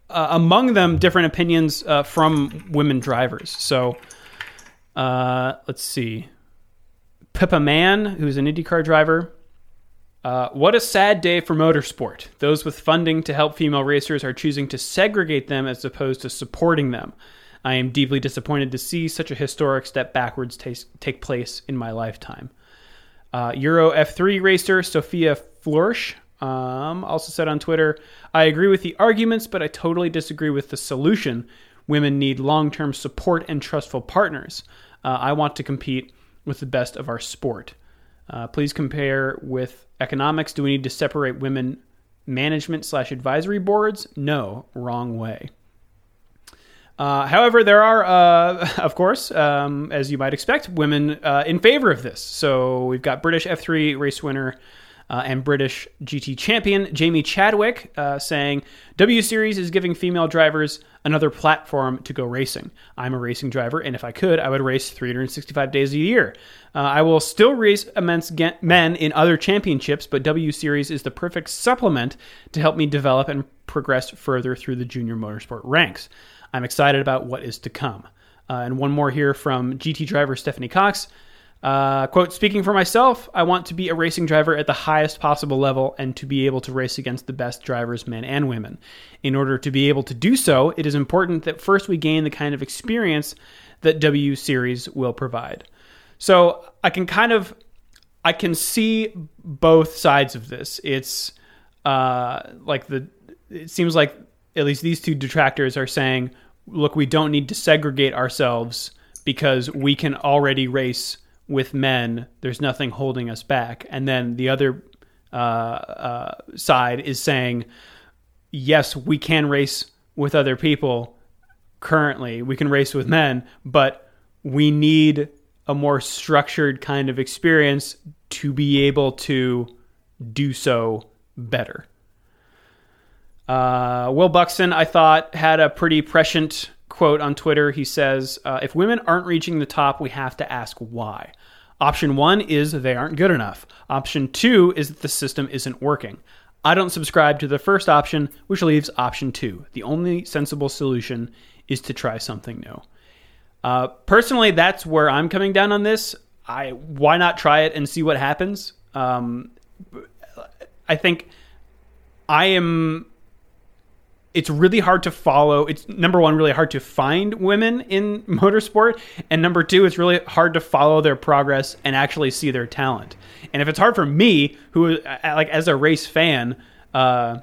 uh, among them, different opinions uh, from women drivers. So. Uh, let's see. Pippa Mann, who's an IndyCar driver. Uh, what a sad day for motorsport. Those with funding to help female racers are choosing to segregate them as opposed to supporting them. I am deeply disappointed to see such a historic step backwards tas- take place in my lifetime. Uh, Euro F3 racer Sophia Flörsch um, also said on Twitter, I agree with the arguments, but I totally disagree with the solution. Women need long term support and trustful partners. Uh, I want to compete with the best of our sport. Uh, please compare with economics. Do we need to separate women management slash advisory boards? No, wrong way. Uh, however, there are, uh, *laughs* of course, um, as you might expect, women uh, in favor of this. So we've got British F3 race winner uh, and British GT champion Jamie Chadwick uh, saying, W Series is giving female drivers another platform to go racing. I'm a racing driver, and if I could, I would race 365 days a year. Uh, I will still race immense men in other championships, but W Series is the perfect supplement to help me develop and progress further through the junior motorsport ranks. I'm excited about what is to come. Uh, and one more here from GT driver Stéphane Kox. Uh, quote, speaking for myself, I want to be a racing driver at the highest possible level and to be able to race against the best drivers, men and women. In order to be able to do so, it is important that first we gain the kind of experience that W Series will provide. So I can kind of, I can see both sides of this. It's uh, like the, it seems like at least these two detractors are saying, look, we don't need to segregate ourselves because we can already race with men, there's nothing holding us back. And then the other uh, uh, side is saying, yes, we can race with other people currently. We can race with men, but we need a more structured kind of experience to be able to do so better. Uh, Will Buxton, I thought, had a pretty prescient quote on Twitter. He says, uh, If women aren't reaching the top, we have to ask why. Option one is they aren't good enough. Option two is that the system isn't working. I don't subscribe to the first option, which leaves option two. The only sensible solution is to try something new. Uh, personally, that's where I'm coming down on this. I why not try it and see what happens? Um, I think I am it's really hard to follow. It's number one, really hard to find women in *laughs* motorsport, and number two, it's really hard to follow their progress and actually see their talent. And if it's hard for me, who uh, like as a race fan, uh,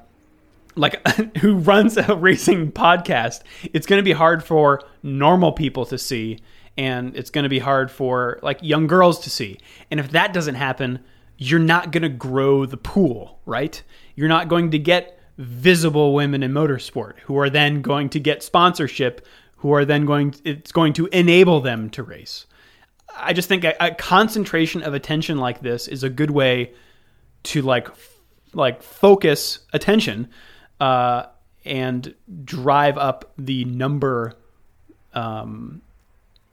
like *laughs* who runs a racing podcast, it's going to be hard for normal people to see, and it's going to be hard for like young girls to see. And if that doesn't happen, you're not going to grow the pool, right? You're not going to get visible women in motorsport who are then going to get sponsorship who are then going to, it's going to enable them to race. I just think a, a, concentration of attention like this is a good way to like like focus attention uh, and drive up the number um,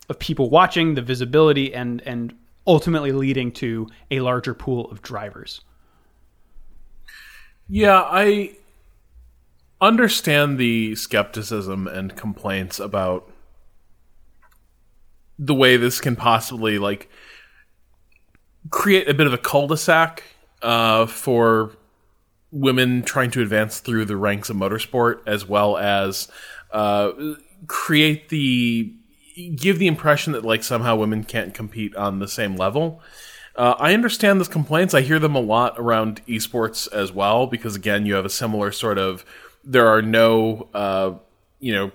of people watching the visibility and and ultimately leading to a larger pool of drivers. Yeah i understand the skepticism and complaints about the way this can possibly like create a bit of a cul-de-sac uh, for women trying to advance through the ranks of motorsport, as well as uh, create the give the impression that like somehow women can't compete on the same level. Uh, I understand those complaints. I hear them a lot around esports as well, because again, you have a similar sort of there are no uh, you know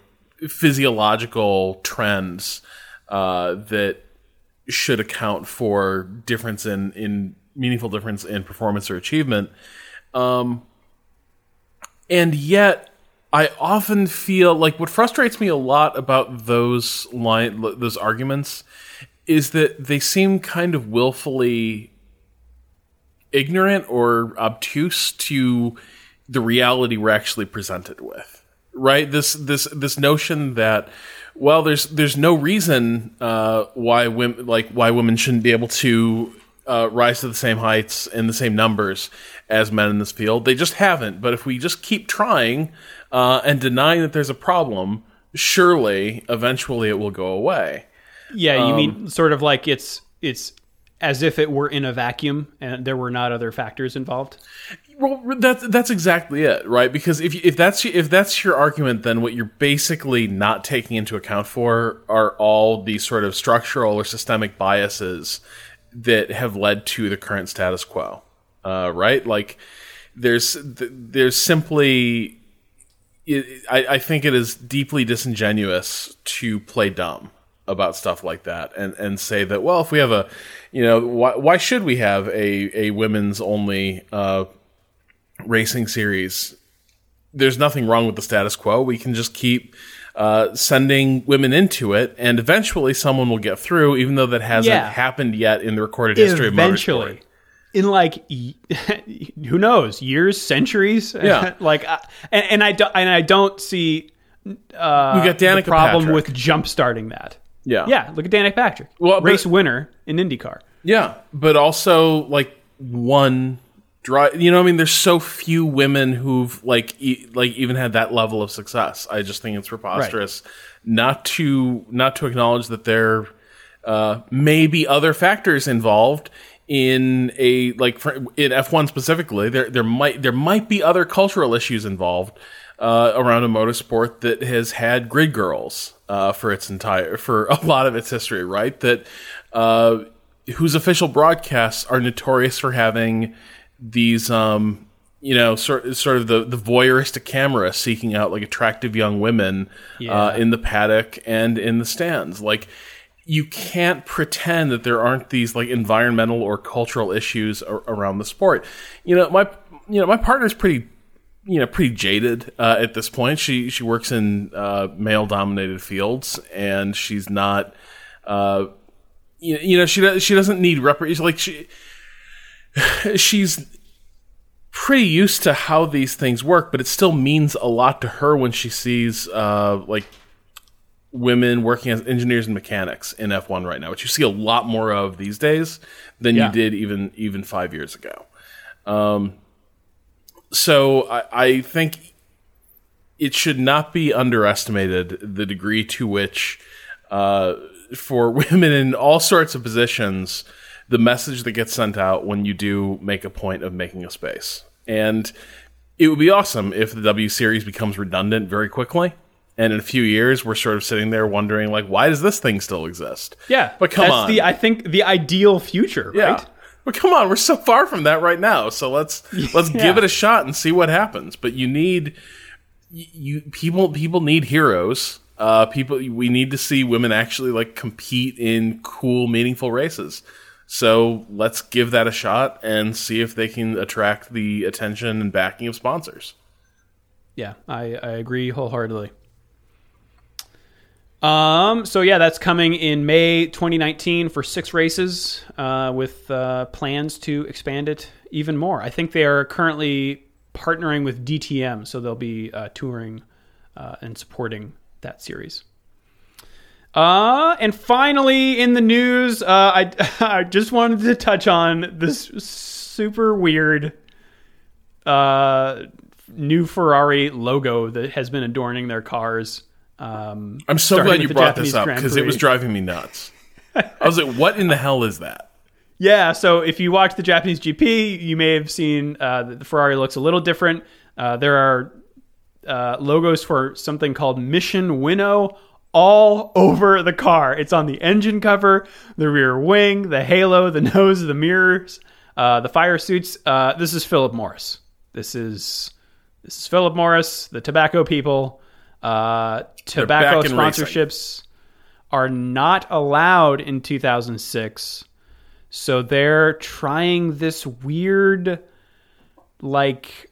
physiological trends uh, that should account for difference in in meaningful difference in performance or achievement. Um, and yet, I often feel like what frustrates me a lot about those line those arguments is that they seem kind of willfully ignorant or obtuse to the reality we're actually presented with, right? This this this notion that well, there's there's no reason uh, why women like why women shouldn't be able to uh, rise to the same heights in the same numbers as men in this field. They just haven't. But if we just keep trying uh, and denying that there's a problem, surely eventually it will go away. Yeah, you um, mean sort of like it's it's as if it were in a vacuum and there were not other factors involved. Well, that's that's exactly it, right? Because if if that's if that's your argument, then what you're basically not taking into account for are all these sort of structural or systemic biases that have led to the current status quo, uh, right? Like there's there's simply, I, I think it is deeply disingenuous to play dumb about stuff like that and and say that well if we have a you know why why should we have a a women's only uh, racing series, there's nothing wrong with the status quo. We can just keep uh, sending women into it, and eventually someone will get through, even though that hasn't yeah. happened yet in the recorded history eventually. of motorsport. in like *laughs* who knows years, centuries. *laughs* Yeah. like uh, and, and I don't and I don't see uh, We got Danica problem Patrick. with jump starting that. Yeah. Yeah, look at Danica Patrick, Well, race winner in IndyCar. Yeah, but also like one drive. You know, what I mean, there's so few women who've like e- like even had that level of success. I just think it's preposterous not to not to acknowledge that there uh, may be other factors involved in a like for, in F1 specifically. There there might there might be other cultural issues involved. Uh, around a motorsport that has had grid girls uh, for its entire for a lot of its history, right? That uh, whose official broadcasts are notorious for having these um you know sort sort of the the voyeuristic camera seeking out like attractive young women Yeah. uh, in the paddock and in the stands. Like you can't pretend that there aren't these like environmental or cultural issues ar- around the sport. You know my you know my partner's pretty you know pretty jaded uh, at this point. She she works in uh, male dominated fields and she's not uh, you, you know she she doesn't need rep like she *laughs* she's pretty used to how these things work but it still means a lot to her when she sees uh like women working as engineers and mechanics in F1 right now which you see a lot more of these days than Yeah. you did even even 5 years ago um so I, I think it should not be underestimated the degree to which uh, for *laughs* women in all sorts of positions, the message that gets sent out when you do make a point of making a space. And it would be awesome if the W Series becomes redundant very quickly. And in a few years, we're sort of sitting there wondering, like, why does this thing still exist? Yeah, But come that's on. the I think the ideal future, Yeah. right? But come on, we're so far from that right now. So let's *laughs* let's Yeah. give it a shot and see what happens. But you need you people people need heroes. Uh, people we need to see women actually like compete in cool, meaningful races. So let's give that a shot and see if they can attract the attention and backing of sponsors. Yeah, I, I agree wholeheartedly. Um, so yeah, that's coming in May 2019 for six races, uh, with uh, plans to expand it even more. I think they are currently partnering with DTM, so they'll be uh, touring uh, and supporting that series. Uh, and finally, in the news, uh, I *laughs* I just wanted to touch on this super weird uh, new Ferrari logo that has been adorning their cars. Um, I'm so glad you brought Japanese this up because it was driving me nuts. I was like, what in the hell is that? Yeah, so if you watch the Japanese GP, you may have seen uh, that the Ferrari looks a little different. Uh, there are uh, logos for something called Mission Winnow all over the car. It's on the engine cover, the rear wing, the halo, the *laughs* nose, the mirrors, uh, the fire suits. Uh, this is Philip Morris. This is this is Philip Morris, the tobacco people. Uh, tobacco back in racing. sponsorships are not allowed in 2006. So they're trying this weird, like,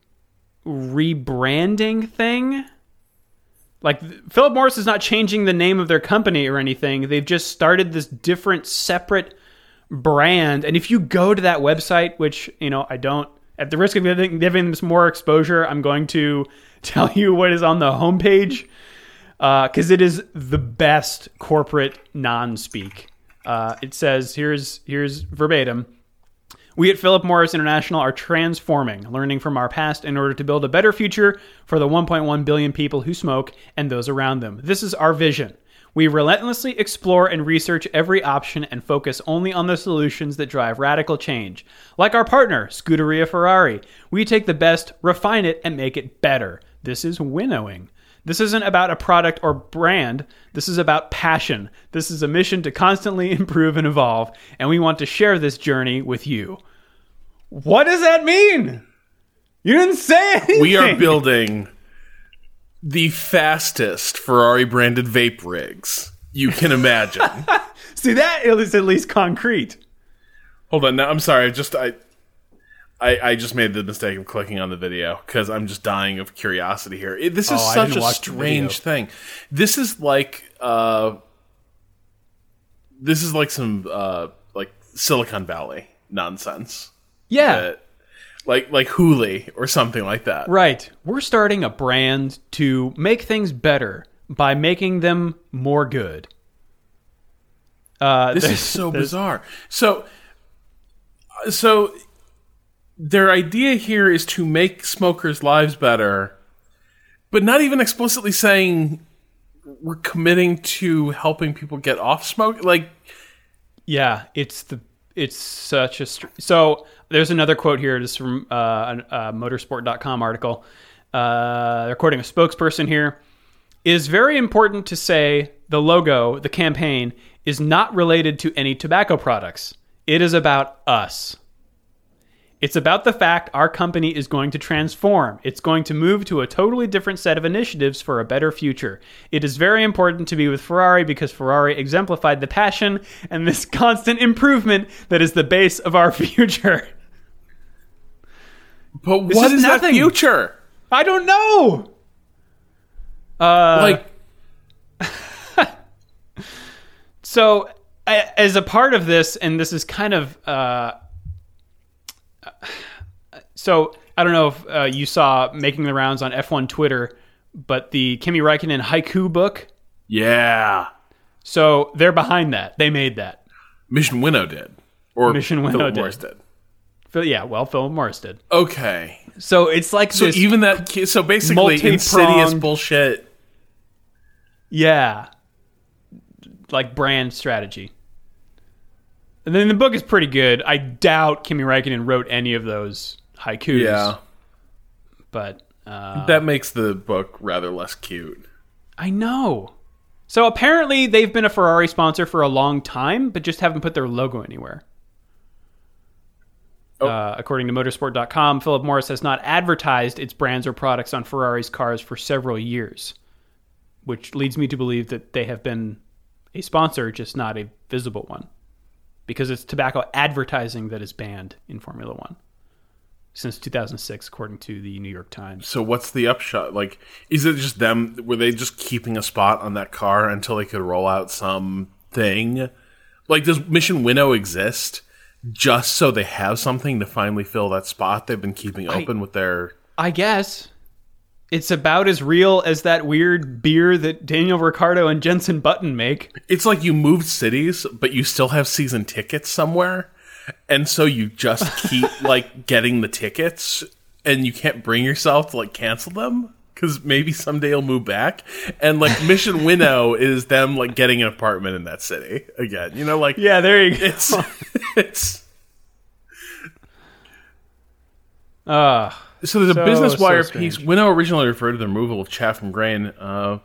rebranding thing. Like, Philip Morris is not changing the name of their company or anything. They've just started this different, separate brand. And if you go to that website, which, you know, I don't, at the risk of giving, giving them more exposure, I'm going to *laughs* tell you what is on the homepage because it is the best corporate non-speak. Uh, it says here's here's verbatim. We at Philip Morris International are transforming, learning from our past in order to build a better future for the 1.1 billion people who smoke and those around them. This is our vision. We relentlessly explore and research every option and focus only on the solutions that drive radical change. Like our partner, Scuderia Ferrari, we take the best, refine it, and make it better. This is winnowing. This isn't about a product or brand. This is about passion. This is a mission to constantly *laughs* improve and evolve, and we want to share this journey with you. What does that mean? You didn't say anything. We are building the fastest Ferrari branded vape rigs you can imagine. *laughs* See that is at least concrete. Hold on, now I'm sorry. I just I, I I just made the mistake of clicking on the video because I'm just dying of curiosity here. It, this is Oh, such a strange thing. This is like uh, this is like some uh like Silicon Valley nonsense. Yeah. that- like like Hooli or something like that. Right. We're starting a brand to make things better by making them more good. Uh, This is so *laughs* bizarre. So, so their idea here is to make smokers' lives better, but not even explicitly saying we're committing to helping people get off smoke. Like, Yeah, it's the it's such a str- so. There's another quote here. Is from uh, a, a motorsport.com article. Uh, they're quoting a spokesperson here. It is very important to say the logo, the campaign, is not related to any tobacco products. It is about us. It's about the fact our company is going to transform. It's going to move to a totally different set of initiatives for a better future. It is very important to be with Ferrari because Ferrari exemplified the passion and this *laughs* constant improvement that is the base of our *laughs* future. but what is is, that future? I don't know. Uh, like, *laughs* So, as a part of this, and this is kind of, uh, so I don't know if uh, you saw making the rounds on F1 Twitter, but the Kimi Räikkönen haiku book. yeah, So they're behind that. They made that. Mission Winnow did, or Mission Winnow Philip did. Morris did. Phil- Yeah, well, Philip Morris did. Okay, So it's like so this. even that, so basically, insidious bullshit. Yeah. Like brand strategy. And then the book is pretty good. I doubt Kimi Räikkönen wrote any of those haikus. Yeah, But uh, that makes the book rather less cute. I know. So apparently they've been a Ferrari sponsor for a long time, but just haven't put their logo anywhere. Oh. Uh, according to motorsport.com, Philip Morris has not advertised its brands or products on Ferrari's cars for several years, which leads me to believe that they have been a sponsor, just not a visible one, because it's tobacco advertising that is banned in Formula One since 2006, according to the New York Times. So what's the upshot? Like, is it just them? Were they just keeping a spot on that car until they could roll out some thing? Like, does Mission Winnow exist just so they have something to finally fill that spot they've been keeping open with their? I guess it's about as real as that weird beer that Daniel Ricciardo and Jensen Button make. It's like you moved cities, but you still have season tickets somewhere, and so you just keep *laughs* like getting the tickets, and you can't bring yourself to like cancel them because maybe someday you'll move back. And like Mission *laughs* Winnow is them like getting an apartment in that city again. You know, like Yeah, there you go. it's *laughs* it's. Uh, So there's a So- Business Wire strange. piece. Winnow originally referred to the removal of chaff from grain, uh,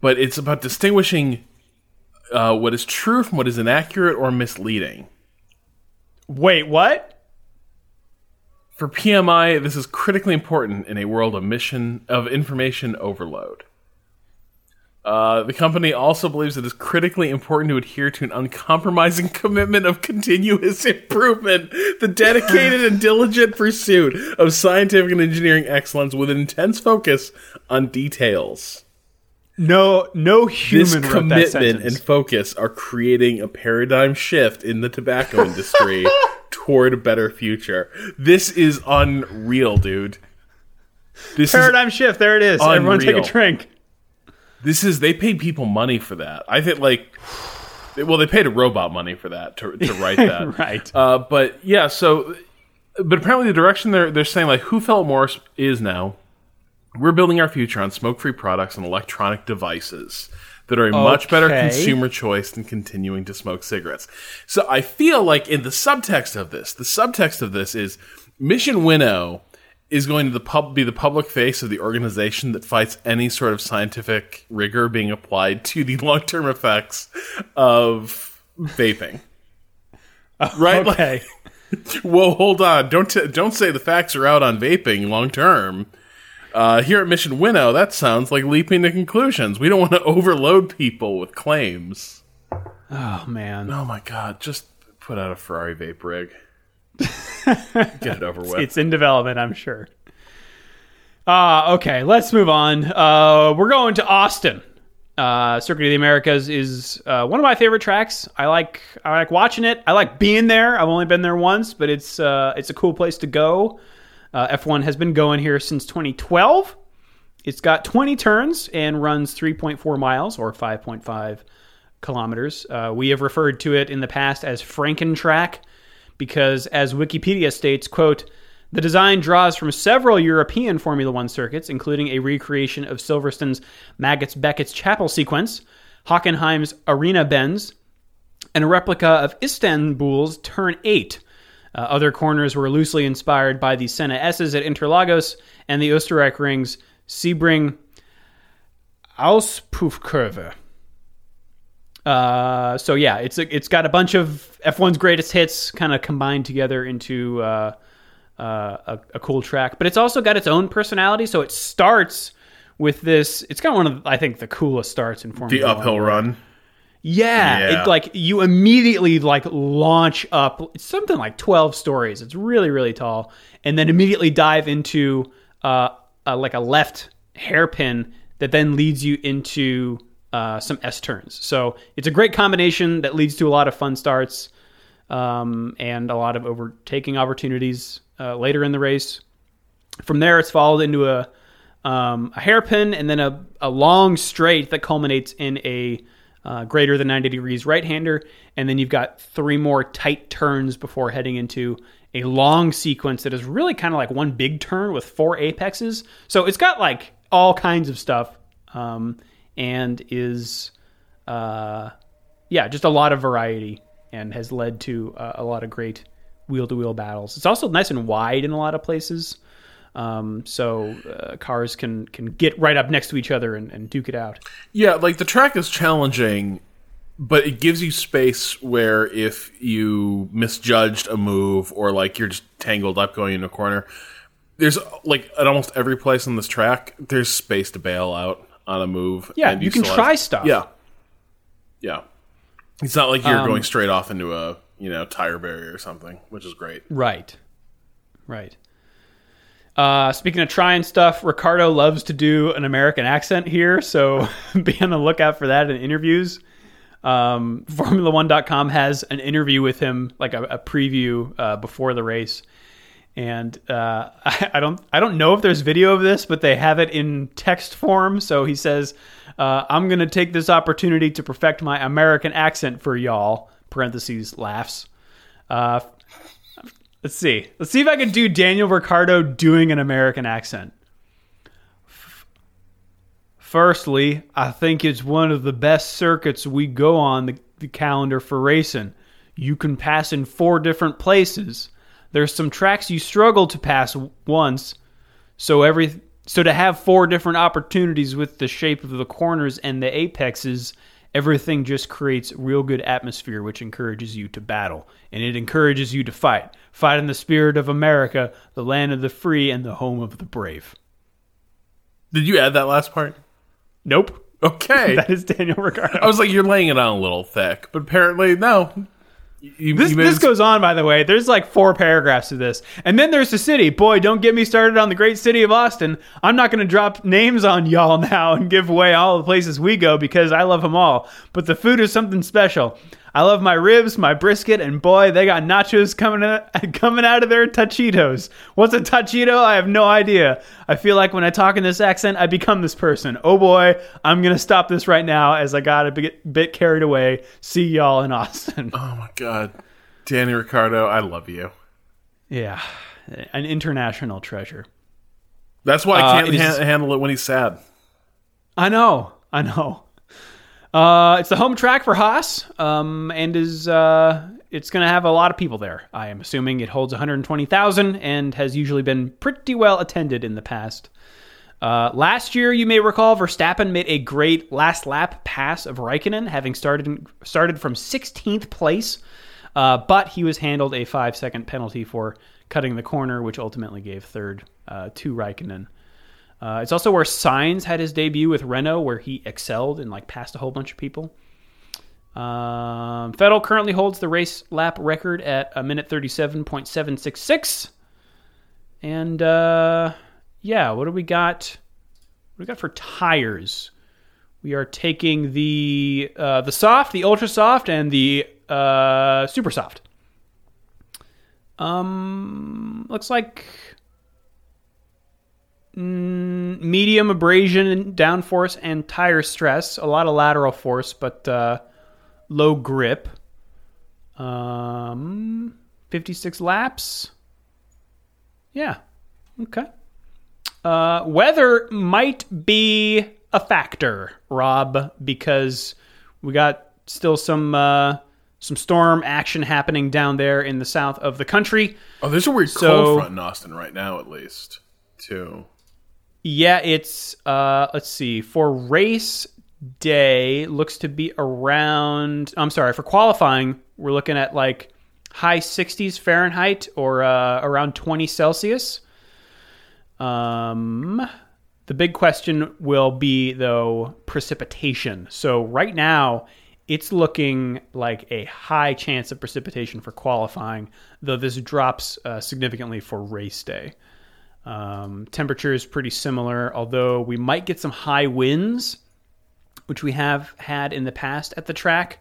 but it's about distinguishing uh, what is true from what is inaccurate or misleading. Wait, what? For PMI, this is critically important in a world of mission of information overload. Uh, the company also believes it is critically important to adhere to an uncompromising *laughs* commitment of continuous improvement, the dedicated and diligent pursuit of scientific and engineering excellence with an intense focus on details. No, no human that commitment and focus are creating a paradigm shift in the tobacco industry *laughs* toward a better future. This is unreal, dude. This is Paradigm shift. There it is. Everyone take a drink. This is they paid people money for that. I think like well they paid a robot money for that to to write *laughs* that. Right. Uh, but yeah, so but apparently the direction they're they're saying like who Philip Morris is now. We're building our future on smoke-free products and electronic devices that are a much better consumer choice than continuing to smoke cigarettes. So I feel like in the subtext of this, the subtext of this is Mission Winnow is going to the pub, be the public face of the organization that fights any sort of scientific rigor being applied to the *laughs* long-term effects of vaping. *laughs* Right? Like, Okay. *laughs* whoa, hold on! Don't t- don't say the facts are out on vaping long term. Uh, here at Mission Winnow, that sounds like leaping to conclusions. We don't want to *laughs* overload people with claims. oh man. Oh my god! Just put out a Ferrari vape rig. *laughs* Get it over with. It's in development, I'm sure. Uh, okay, let's move on. Uh, we're going to Austin. Uh, Circuit of the Americas is uh, one of my favorite tracks. I like I like watching it. I like being there. I've only been there once, but it's uh, it's a cool place to go. Uh, F1 has been going here since 2012. It's got 20 turns and runs 3.4 miles or 5.5 kilometers. Uh, we have referred to it in the past as Frankentrack because, as Wikipedia states, quote, the design draws from several European Formula One circuits, including a recreation of Silverstone's Maggotts Becketts Chapel sequence, Hockenheim's Arena Bends, and a replica of Istanbul's Turn 8. Uh, other corners were loosely inspired by the Senna S's at Interlagos and the Österreich Ring's Sebring Auspuffkurve. Uh, so yeah, it's a, it's got a bunch of F1's greatest hits kind of combined together into uh, uh, a, a, cool track, but it's also got its own personality. So it starts with this. It's got one of I think the coolest starts in Formula. The uphill One. run. Yeah, Yeah. it like you immediately like launch up. Something like twelve stories. It's really really tall, and then immediately dive into uh, uh like a left hairpin that then leads you into uh, some S turns. So it's a great combination that leads to a lot of fun starts um, and a lot of overtaking opportunities uh, later in the race. From there, it's followed into a um, a hairpin and then a, a long straight that culminates in a uh, greater than 90 degrees right hander. And then you've got three more tight turns before heading into a long sequence that is really kind of like one big turn with four apexes. So it's got like all kinds of stuff um, and is, uh, yeah, just a lot of variety and has led to uh, a lot of great wheel to wheel battles. It's also nice and wide in a lot of places. Um, so uh, cars can can get right up next to each other and, and duke it out. Yeah, like the track is challenging, but it gives you space where if you misjudged a move or like you're just tangled up going in a corner, there's like at almost every place on this track, there's space to bail out on a move. Yeah, and you can try have- stuff. Yeah, yeah. It's not like you're Um, going straight off into a you know tire barrier or something, which is great. Right, right. Uh, speaking of trying stuff, Ricciardo loves to do an American accent here, so *laughs* be on the lookout for that in interviews. Um, Formula1.com has an interview with him, like a, a preview uh, before the race, and uh, *laughs* I, I don't I don't know if there's video of this, but they have it in text form. So he says, uh, "I'm going to take this opportunity to perfect my American accent for y'all." Parentheses laughs. Let's see. Let's see if I can do Daniel Ricciardo doing an American accent. Firstly, I think it's one of the best circuits we go on the, the calendar for racing. You can pass in four different places. There's some tracks you struggle to pass once, so every so to have four different opportunities with the shape of the corners and the apexes, everything just creates real good atmosphere which encourages you to battle and it encourages you to fight. Fight in the spirit of America, the land of the free and the home of the brave. Did you add that last part? Nope. Okay. *laughs* That is Daniel Ricciardo. I was like, you're laying it on a little thick, but apparently no. You, This, you this goes on, by the way. There's like four paragraphs of this. And then there's the city. Boy, don't get me started on the great city of Austin. I'm not going to drop names on y'all *laughs* now and give away all the places we go because I love them all. But the food is something special. I love my ribs, my brisket, and boy, they got nachos coming out, *laughs* coming out of their tachitos. What's a tachito? I have no idea. I feel like when I talk in this accent, I become this person. Oh boy, I'm going to stop this right now as I got a bit, bit carried away. See y'all in Austin. Oh my god, Danny Ricciardo, I love you. Yeah, an international treasure. That's why I Uh, can't is- ha- handle it when he's sad. I know, I know. Uh, it's the home track for Haas, um, and is uh, it's going to have a lot of people there. I am assuming it holds 120,000 and has usually been pretty well attended in the past. Uh, last year, you may recall, Verstappen made a great last lap pass of Raikkonen, having started started from 16th place, uh, but he was handled a five second penalty for cutting the corner, which ultimately gave third uh, to Raikkonen. Uh, it's also where Sainz had his debut with Renault, where he excelled and like passed a whole bunch of people. Um, Vettel currently holds the race lap record at a minute thirty-seven point seven six six. And uh, yeah, what do we got? What do we got for tires? we are taking the uh, the soft, the ultra soft, and the uh, super soft. Um, looks like mm, medium abrasion, downforce, and tire stress. A lot of lateral force, but uh, low grip. Um, 56 laps. Yeah. Okay. Uh, weather might be a factor, Rob, because we got still some uh, some storm action happening down there in the south of the country. Oh, there's a weird So- cold front in Austin right now, at least. Too. Yeah, it's uh let's see. For race day looks to be around I'm sorry, for qualifying, we're looking at like high 60s Fahrenheit or uh, around 20 Celsius. Um the big question will be though precipitation. So right now it's looking like a high chance of precipitation for qualifying, though this drops uh, significantly for race day. Um, temperature is pretty similar, although we might get some high winds, which we have had in the past at the track.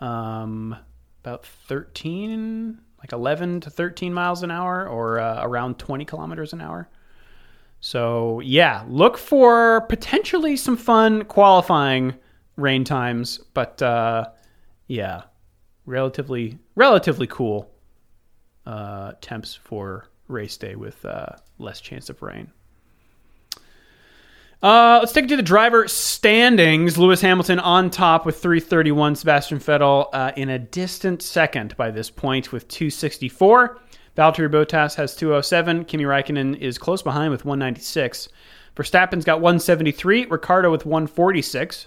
Um, about 13, like 11 to 13 miles an hour, or uh, around 20 kilometers an hour. So, yeah, look for potentially some fun qualifying rain times, but uh, yeah, relatively relatively cool uh, temps for race day with uh, less chance of rain. Uh, let's take it to the driver standings. Lewis Hamilton on top with 331. Sebastian Vettel uh, in a distant second by this point with 264. Valtteri Bottas has 207. Kimi Räikkönen is close behind with 196. Verstappen's got 173. Ricciardo with 146.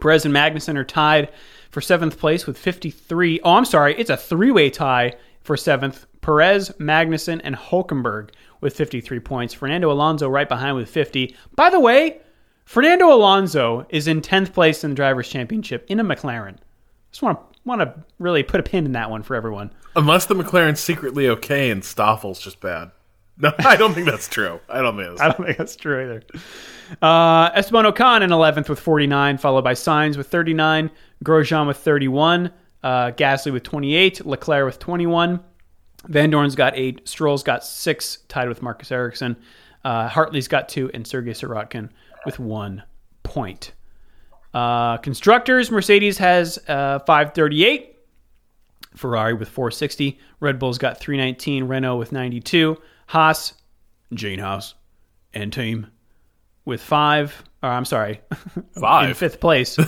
Perez and Magnussen are tied for seventh place with 53. Oh, I'm sorry. It's a three way tie for seventh. Perez, Magnussen, and Hulkenberg with 53 points. Fernando Alonso right behind with 50. By the way, Fernando Alonso is in 10th place in the Drivers' Championship in a McLaren. Just want to want to really put a pin in that one for everyone. Unless the McLaren's secretly okay and Stoffel's just bad. *laughs* No, I don't think that's true. I don't think that's I don't think that's true either. Uh, Esteban Ocon in 11th with 49, followed by Sainz with 39, Grosjean with 31, uh, Gasly with 28, Leclerc with 21. Vandoorne's got eight, Stroll's got six, tied with Marcus Ericsson. Uh, Hartley's got two, and Sergei Sirotkin with one point. Uh, constructors, Mercedes has uh, 538, Ferrari with 460, Red Bull's got 319, Renault with 92, Haas, Gene Haas, and team with five. Or I'm sorry, *laughs* Five. in fifth place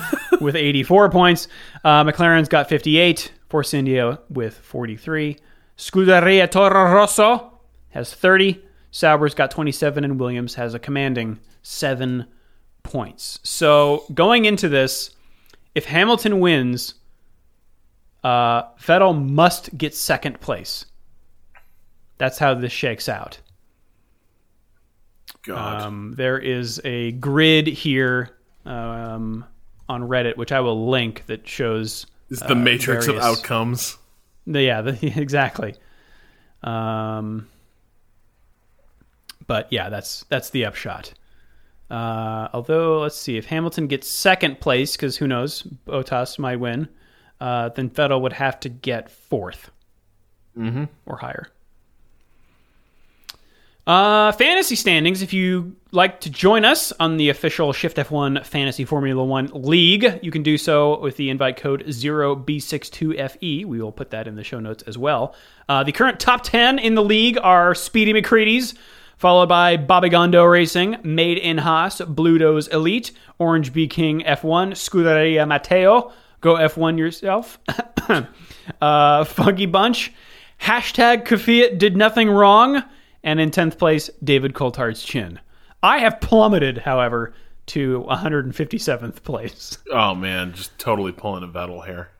with 84 points. Uh, McLaren's got 58. Force India with 43. Scuderia Toro Rosso has 30. Sauber's got 27, and Williams has a commanding seven points. So going into this, if Hamilton wins, uh, Vettel must get second place. That's how this shakes out. God. Um, there is a grid here um, on Reddit, which I will link, that shows It's the uh, matrix of outcomes. The, yeah, the, *laughs* exactly. Um, but yeah, that's that's the upshot. Uh, although, let's see if Hamilton gets second place, because who knows, Bottas might win. Uh, then Vettel would have to get 4th or higher. Uh, fantasy standings. If you like to join us on the official Shift F1 Fantasy Formula One League, you can do so with the invite code 0B62FE. We will put that in the show notes as well. Uh, the current top 10 in the league are Speedy McCready's, followed by Bobby Gondo Racing, Made in Haas, Bluto's Elite, Orange B King F1, Scuderia Matteo, Go F1 yourself, *coughs* uh, Funky Bunch, hashtag Kvyat did nothing wrong, and in 10th place, David Coulthard's chin. I have plummeted, however, to 157th place. Oh man, just totally pulling a Vettel here.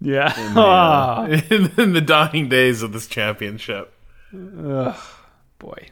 Yeah. Uh, in, *laughs* *laughs* in the dying days of this championship. Ugh, boy.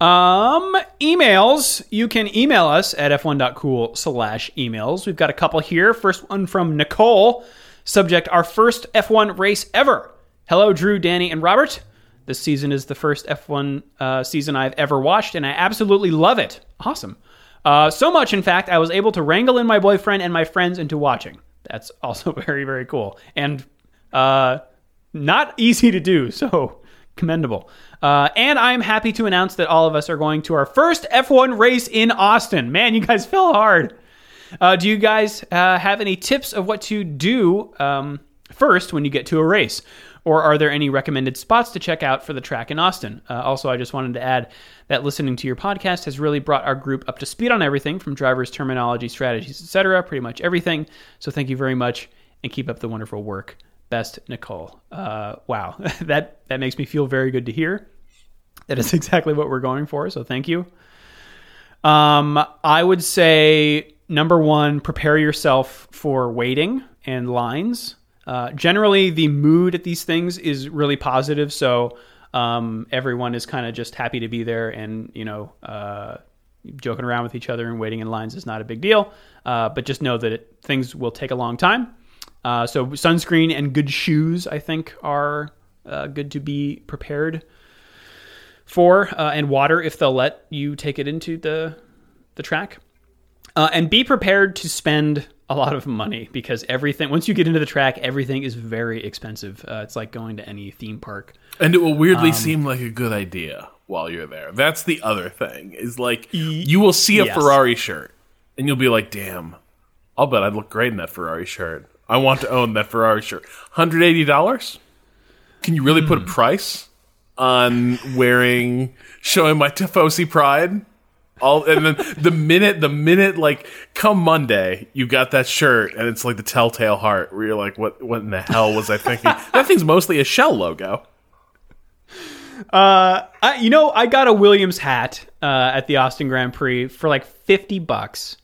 Um, emails. You can email us at f1.cool slash emails. We've got a couple here. First one from Nicole. Subject, our first F1 race ever. Hello, Drew, Danny, and Robert. This season is the first F1 uh, season I've ever watched, and I absolutely love it. Awesome. Uh, so much, in fact, I was able to wrangle in my boyfriend and my friends into watching. That's *laughs* also very, very cool. And uh, not easy to do, so *laughs* commendable. Uh, and I'm happy to announce that all of us are going to our first F1 race in Austin. Man, you guys *laughs* fell hard. Uh, do you guys uh, have any tips of what to do um, first when you get to a race? Or are there any recommended spots to check out for the track in Austin? Uh, also, I just wanted to add that listening to your podcast has really brought our group up to speed on everything from drivers, terminology, strategies, etc. Pretty much everything. So thank you very much, and keep up the wonderful work. Best, Nicole. Uh, wow, *laughs* that that makes me feel very good to hear. That is *laughs* exactly what we're going for. So thank you. Um, I would say number one, prepare yourself for waiting and lines. Uh, generally, the mood at these things is really positive, so um, everyone is kind of just happy to be there, and you know, uh, joking around with each other and waiting in lines is not a big deal. Uh, but just know that it, things will take a long time. Uh, so sunscreen and good shoes, I think, are uh, good to be prepared for, and water if they'll let you take it into the the track. And be prepared to spend a lot of money because everything once you get into the track everything is very expensive uh, it's like going to any theme park and it will weirdly um, seem like a good idea while you're there that's the other thing is like you will see a yes. ferrari shirt and you'll be like damn i'll bet i'd look great in that ferrari shirt i want to own that ferrari shirt $180 can you really mm. put a hmm. price on wearing showing my tifosi pride all and then the minute the minute like come Monday, you got that shirt and it's like the telltale heart where you're like, what what in the hell was I thinking? *laughs* that thing's mostly a shell logo. Uh, I, you know, I got a Williams hat uh, at the Austin Grand Prix for like fifty bucks,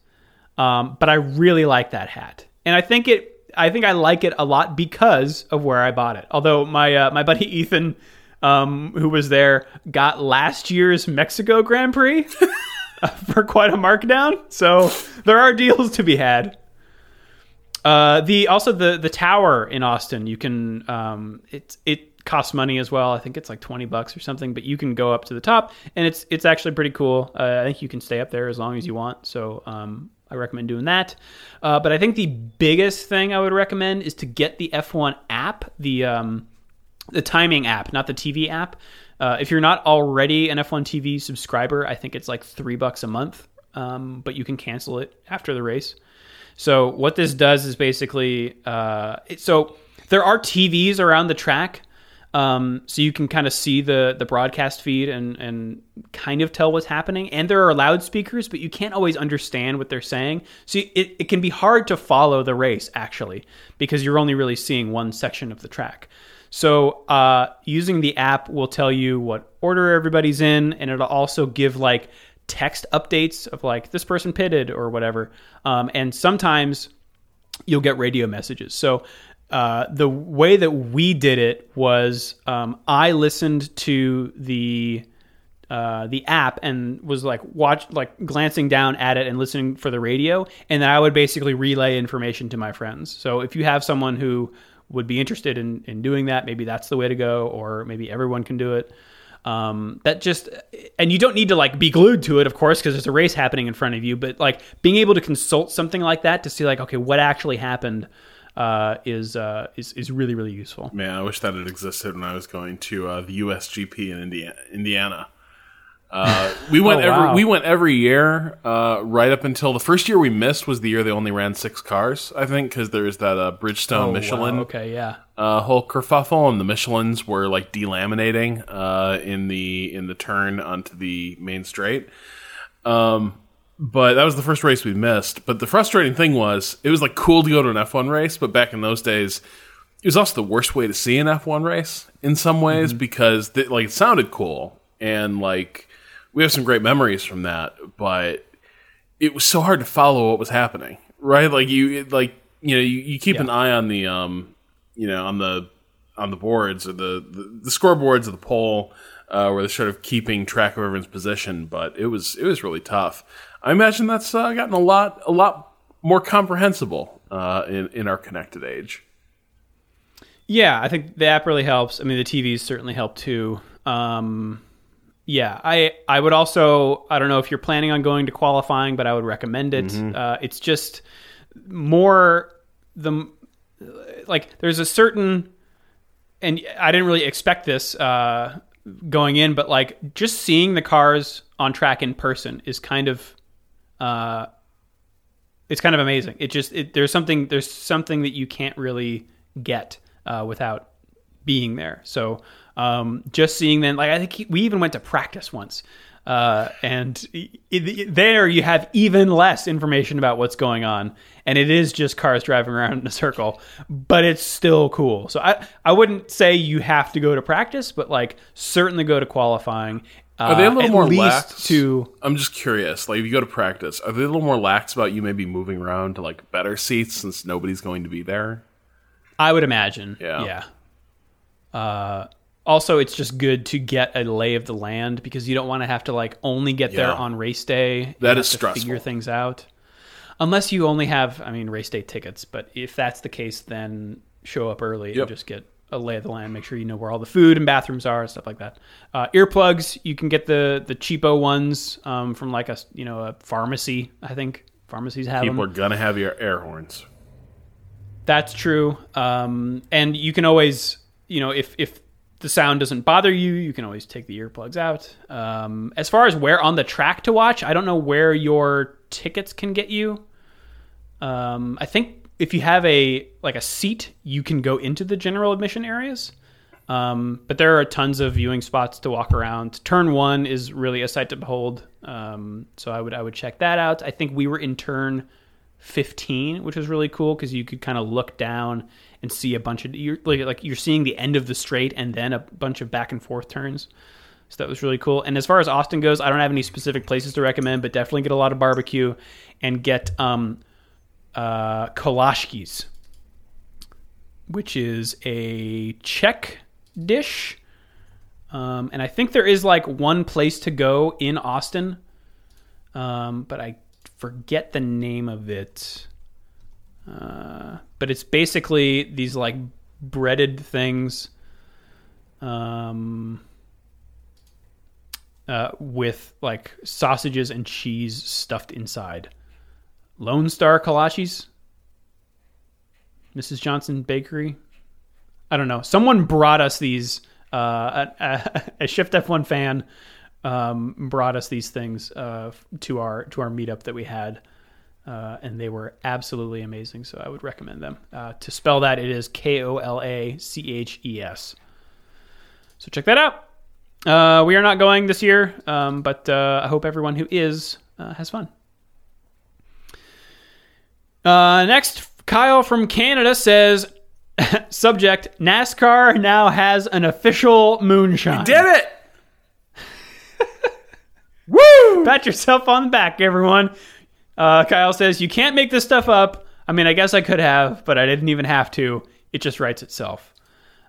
um, but I really like that hat, and I think it. I think I like it a lot because of where I bought it. Although my uh, my buddy Ethan, um, who was there, got last year's Mexico Grand Prix. *laughs* *laughs* for quite a markdown. So there are deals to be had. Uh, the also the the tower in Austin, you can um, it it costs money as well. I think it's like twenty bucks or something, but you can go up to the top, and it's it's actually pretty cool. Uh, I think you can stay up there as long as you want. So um, I recommend doing that. Uh, but I think the biggest thing I would recommend is to get the F1 app, the um, the timing app, not the TV app. Uh, if you're not already an F1 TV subscriber, I think it's like three bucks a month, um, but you can cancel it after the race. So what this does is basically, uh, it, so there are TVs around the track, um, so you can kind of see the the broadcast feed and and kind of tell what's happening. And there are loudspeakers, but you can't always understand what they're saying. So it, it can be hard to follow the race actually because you're only really seeing one section of the track. So uh, using the app will tell you what order everybody's in, and it'll also give like text updates of like this person pitted or whatever. Um, and sometimes you'll get radio messages. So uh, the way that we did it was um, I listened to the uh, the app and was like watch like glancing down at it and listening for the radio, and then I would basically relay information to my friends. So if you have someone who would be interested in, in doing that, maybe that's the way to go, or maybe everyone can do it. Um, that just, and you don't need to like be glued to it, of course, because there's a race happening in front of you. But like being able to consult something like that to see like, okay, what actually happened uh, is uh, is is really really useful. Man, I wish that had existed when I was going to uh, the USGP in Indiana. Indiana. Uh, we went oh, wow. every we went every year, uh, right up until the first year we missed was the year they only ran six cars. I think because there's that uh, Bridgestone oh, Michelin. Wow. Okay, yeah. Uh, whole kerfuffle, and the Michelins were like delaminating uh, in the in the turn onto the main straight. Um, but that was the first race we missed. But the frustrating thing was, it was like cool to go to an F1 race, but back in those days, it was also the worst way to see an F1 race in some ways mm-hmm. because they, like it sounded cool and like we have some great memories from that, but it was so hard to follow what was happening, right? Like you, like you know, you, you keep yeah. an eye on the, um, you know, on the on the boards or the the, the scoreboards of the pole, uh, where they're sort of keeping track of everyone's position. But it was it was really tough. I imagine that's uh, gotten a lot a lot more comprehensible uh, in in our connected age. Yeah, I think the app really helps. I mean, the TVs certainly help too. Um, Yeah, I I would also I don't know if you're planning on going to qualifying, but I would recommend it. Uh, it's just more the like there's a certain and I didn't really expect this uh, going in, but like just seeing the cars on track in person is kind of uh, it's kind of amazing. It just it, there's something there's something that you can't really get uh, without being there. So um, just seeing them, like I think he, we even went to practice once, uh, and it, it- there you have even less information about what's going on, and it is just cars driving around in a circle, but it's still cool. So I I wouldn't say you have to go to practice, but like certainly go to qualifying. Are they a uh, little more lax? to I'm just curious. Like, if you go to practice, are they a little more lax about you maybe moving around to like better seats since nobody's going to be there? I would imagine. Yeah. Yeah. Uh, also, it's just good to get a lay of the land because you don't want to have to like only get there on race day. That to stressful. Figure things out. Unless you only have, I mean, race day tickets. But if that's the case, then show up early Yep. and just get a lay of the land. Make sure you know where all the food and bathrooms are and stuff like that. Uh, earplugs, you can get the the cheapo ones um, from like a you know a pharmacy. I think pharmacies have them. People are gonna have your air horns. That's true. Um, and you can always, you know, if if the sound doesn't bother you, you can always take the earplugs out. Um, as far as where on the track to watch, I don't know where your tickets can get you. Um, I think if you have a like a seat, you can go into the general admission areas. Um, but there are tons of viewing spots to walk around. Turn one is really a sight to behold. Um, so I would I would check that out. I think we were in turn 15, which was really cool because you could kind of look down and see a bunch of you're like, like you're seeing the end of the straight and then a bunch of back and forth turns. So that was really cool. And as far as Austin goes, I don't have any specific places to recommend, but definitely get a lot of barbecue and get um, uh, kolashkis, which is a Czech dish. Um, and I think there is like one place to go in Austin, um, but I forget the name of it. Uh, but it's basically these like breaded things um, uh, with like sausages and cheese stuffed inside. Lone Star Kolaches, Mrs. Johnson Bakery. I don't know. Someone brought us these. Uh, a, a, a Shift F1 fan um, brought us these things uh, to our to our meetup that we had, uh, and they were absolutely amazing. So I would recommend them. Uh, to spell that, it is K O L A C H E S. So check that out. Uh, we are not going this year, um, but uh, I hope everyone who is uh, has fun. Uh, next, Kyle from Canada says, *laughs* subject, NASCAR now has an official moonshine. Did it! *laughs* Woo! *laughs* Pat yourself on the back, everyone. Uh, Kyle says, you can't make this stuff up. I mean, I guess I could have, but I didn't even have to. It just writes itself.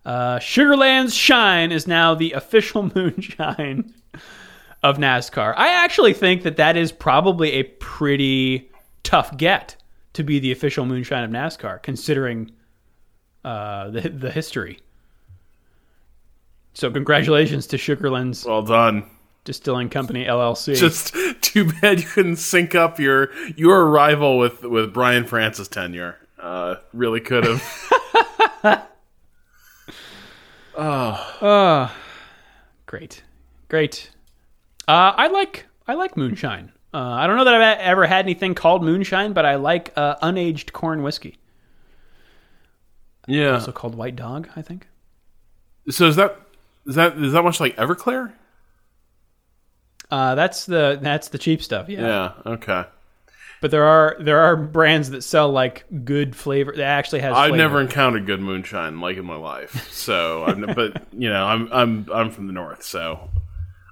Uh, Sugarlands Shine is now the official *laughs* moonshine of NASCAR. I actually think that that is probably a pretty tough get to be the official moonshine of NASCAR, considering uh, the the history. So congratulations to Sugarlands Well done. Distilling Company LLC. Just *laughs* too bad you couldn't sync up your your arrival with with Brian France's tenure. Uh, really could have. Uh, *laughs* great, great. Uh, I like I like moonshine. Uh, I don't know that I've ever had anything called moonshine, but I like uh, unaged corn whiskey, yeah. also called White Dog. I think. So is that is that is that much like Everclear? Uh, that's the that's the cheap stuff. Yeah. Yeah. Okay. But there are there are brands that sell like good flavor that actually has. I've flavor. never encountered good moonshine like in my life. So, I'm, but you know, I'm I'm I'm from the north, so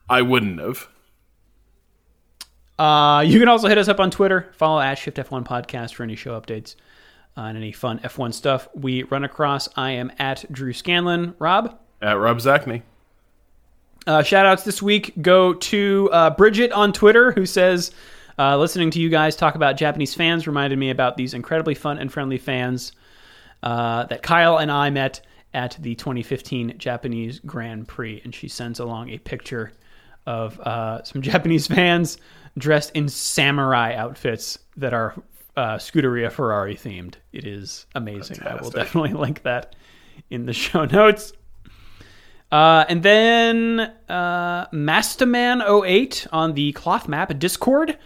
I wouldn't have. Uh, you can also hit us up on Twitter. Follow at Shift F1 Podcast for any show updates uh, and any fun F1 stuff we run across. I am at Drew Scanlon. Rob. At Rob Zacny. Uh, shout outs this week go to uh, Bridget on Twitter, who says, uh, listening to you guys talk about Japanese fans reminded me about these incredibly fun and friendly fans uh, that Kyle and I met at the 2015 Japanese Grand Prix. And she sends along a picture of uh, some *laughs* Japanese fans dressed in samurai outfits that are uh, Scuderia Ferrari themed. It is amazing. I will definitely *laughs* link that in the show notes. Uh, and then uh, Matsemann08 on the Cloth Map Discord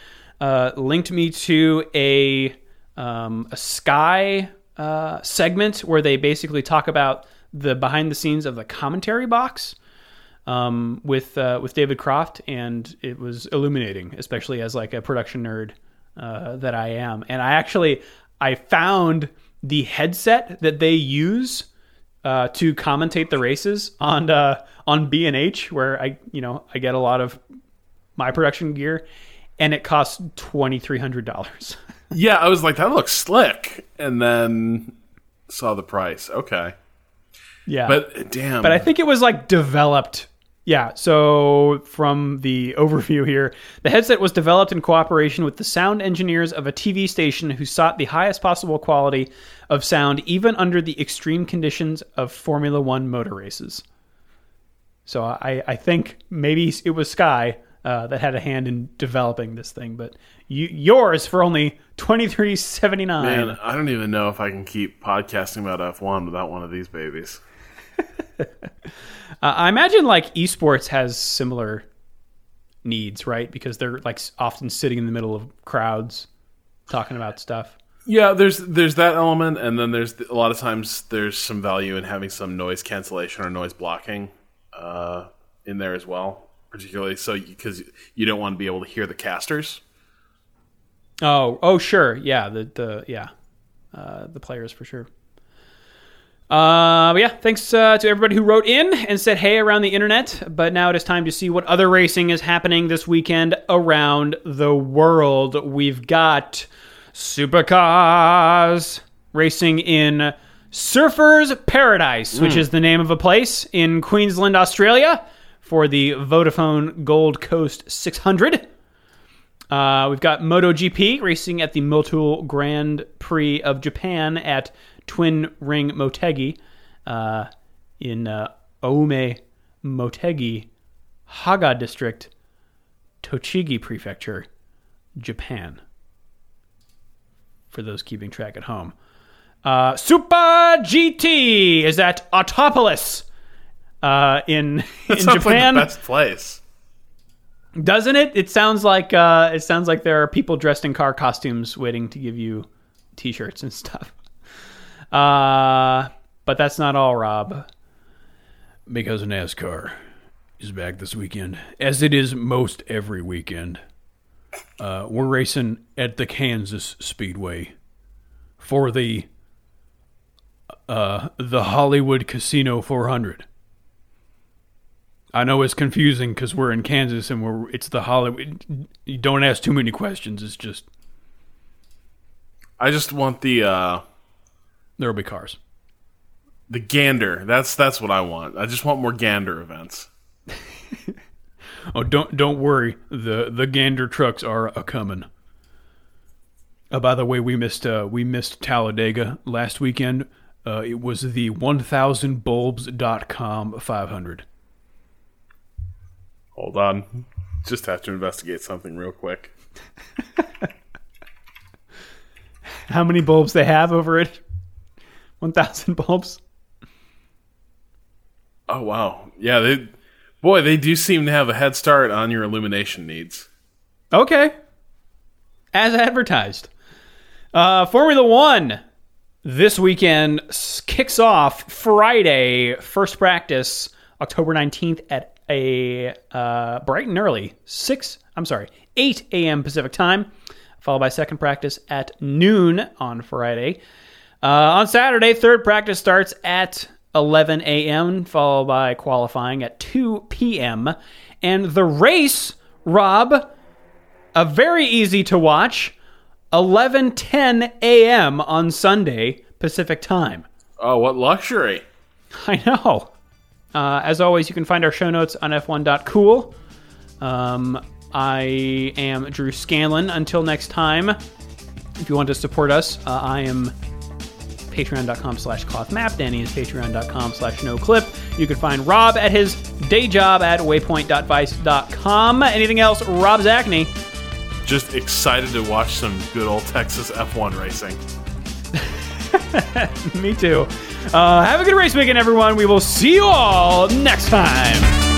uh, linked me to a um, a Sky uh, segment where they basically talk about the behind the scenes of the commentary box um, with uh, with David Croft, and it was illuminating, especially as like a production nerd uh, that I am. And I actually I found the headset that they use uh, to commentate the races on uh, on B and H, where I you know I get a lot of my production gear, and it costs twenty three hundred dollars. Yeah, I was like, that looks slick, and then saw the price. Okay, yeah, but damn, but I think it was like developed. Yeah, so from the *laughs* overview here, the headset was developed in cooperation with the sound engineers of a TV station who sought the highest possible quality of sound even under the extreme conditions of Formula One motor races. So I, I think maybe it was Sky uh, that had a hand in developing this thing, but you, yours for only twenty three seventy nine. Man, I don't even know if I can keep podcasting about F1 without one of these babies. *laughs* Uh, I imagine like esports has similar needs, right? Because they're like often sitting in the middle of crowds talking about stuff. Yeah, there's there's that element, and then there's a lot of times there's some value in having some noise cancellation or noise blocking uh, in there as well, particularly so because you don't want to be able to hear the casters. Oh, oh, sure, yeah, the the yeah, uh, the players for sure. Uh, but yeah, thanks uh, to everybody who wrote in and said hey around the internet. But now it is time to see what other racing is happening this weekend around the world. We've got supercars racing in Surfers Paradise, which is the name of a place in Queensland, Australia, for the Vodafone Gold Coast 600. Uh, we've got MotoGP racing at the Motul Grand Prix of Japan at Twin Ring Motegi uh, in uh, Ome Motegi, Haga District, Tochigi Prefecture, Japan. For those keeping track at home. Uh, Super GT is at Autopolis uh, in, *laughs* in Japan. like the best place. Doesn't it? It sounds like uh, it sounds like there are people dressed in car costumes waiting to give you T-shirts and stuff. Uh, but that's not all, Rob. Because NASCAR is back this weekend, as it is most every weekend. Uh, we're racing at the Kansas Speedway for the uh, the Hollywood Casino 400. I know it's confusing because we're in Kansas and we're it's the Hollywood. You don't ask too many questions. It's just I just want the uh, there'll be cars. the gander. That's that's what I want. I just want more gander events. *laughs* Oh, don't don't worry. The the Gander trucks are a coming. Uh, by the way, we missed uh, we missed Talladega last weekend. Uh, it was the 1000bulbs.com 500. Hold on, just have to investigate something real quick. *laughs* How many bulbs they have over it? 1000 bulbs. Oh wow, yeah, they boy they do seem to have a head start on your illumination needs. Okay. As advertised. Uh, Formula One this weekend kicks off Friday, first practice, October 19th at a uh, bright and early, 6, I'm sorry, 8 a.m. Pacific time, followed by second practice at noon on Friday. Uh, on Saturday, third practice starts at 11 a.m., followed by qualifying at 2 p.m. And the race, Rob, a very easy to watch 11:10 a.m. on Sunday Pacific time. Oh, what luxury! I know. Uh, as always, you can find our show notes on f1.cool. Um, I am Drew Scanlon. Until next time, if you want to support us, uh, I am patreon.com slash clothmap. Danny is patreon.com slash no clip. You can find Rob at his day job at waypoint.vice.com. Anything else, Rob Zacny? Just excited to watch some good old Texas F1 racing. *laughs* Me too. Uh, have a good race weekend, everyone. We will see you all next time.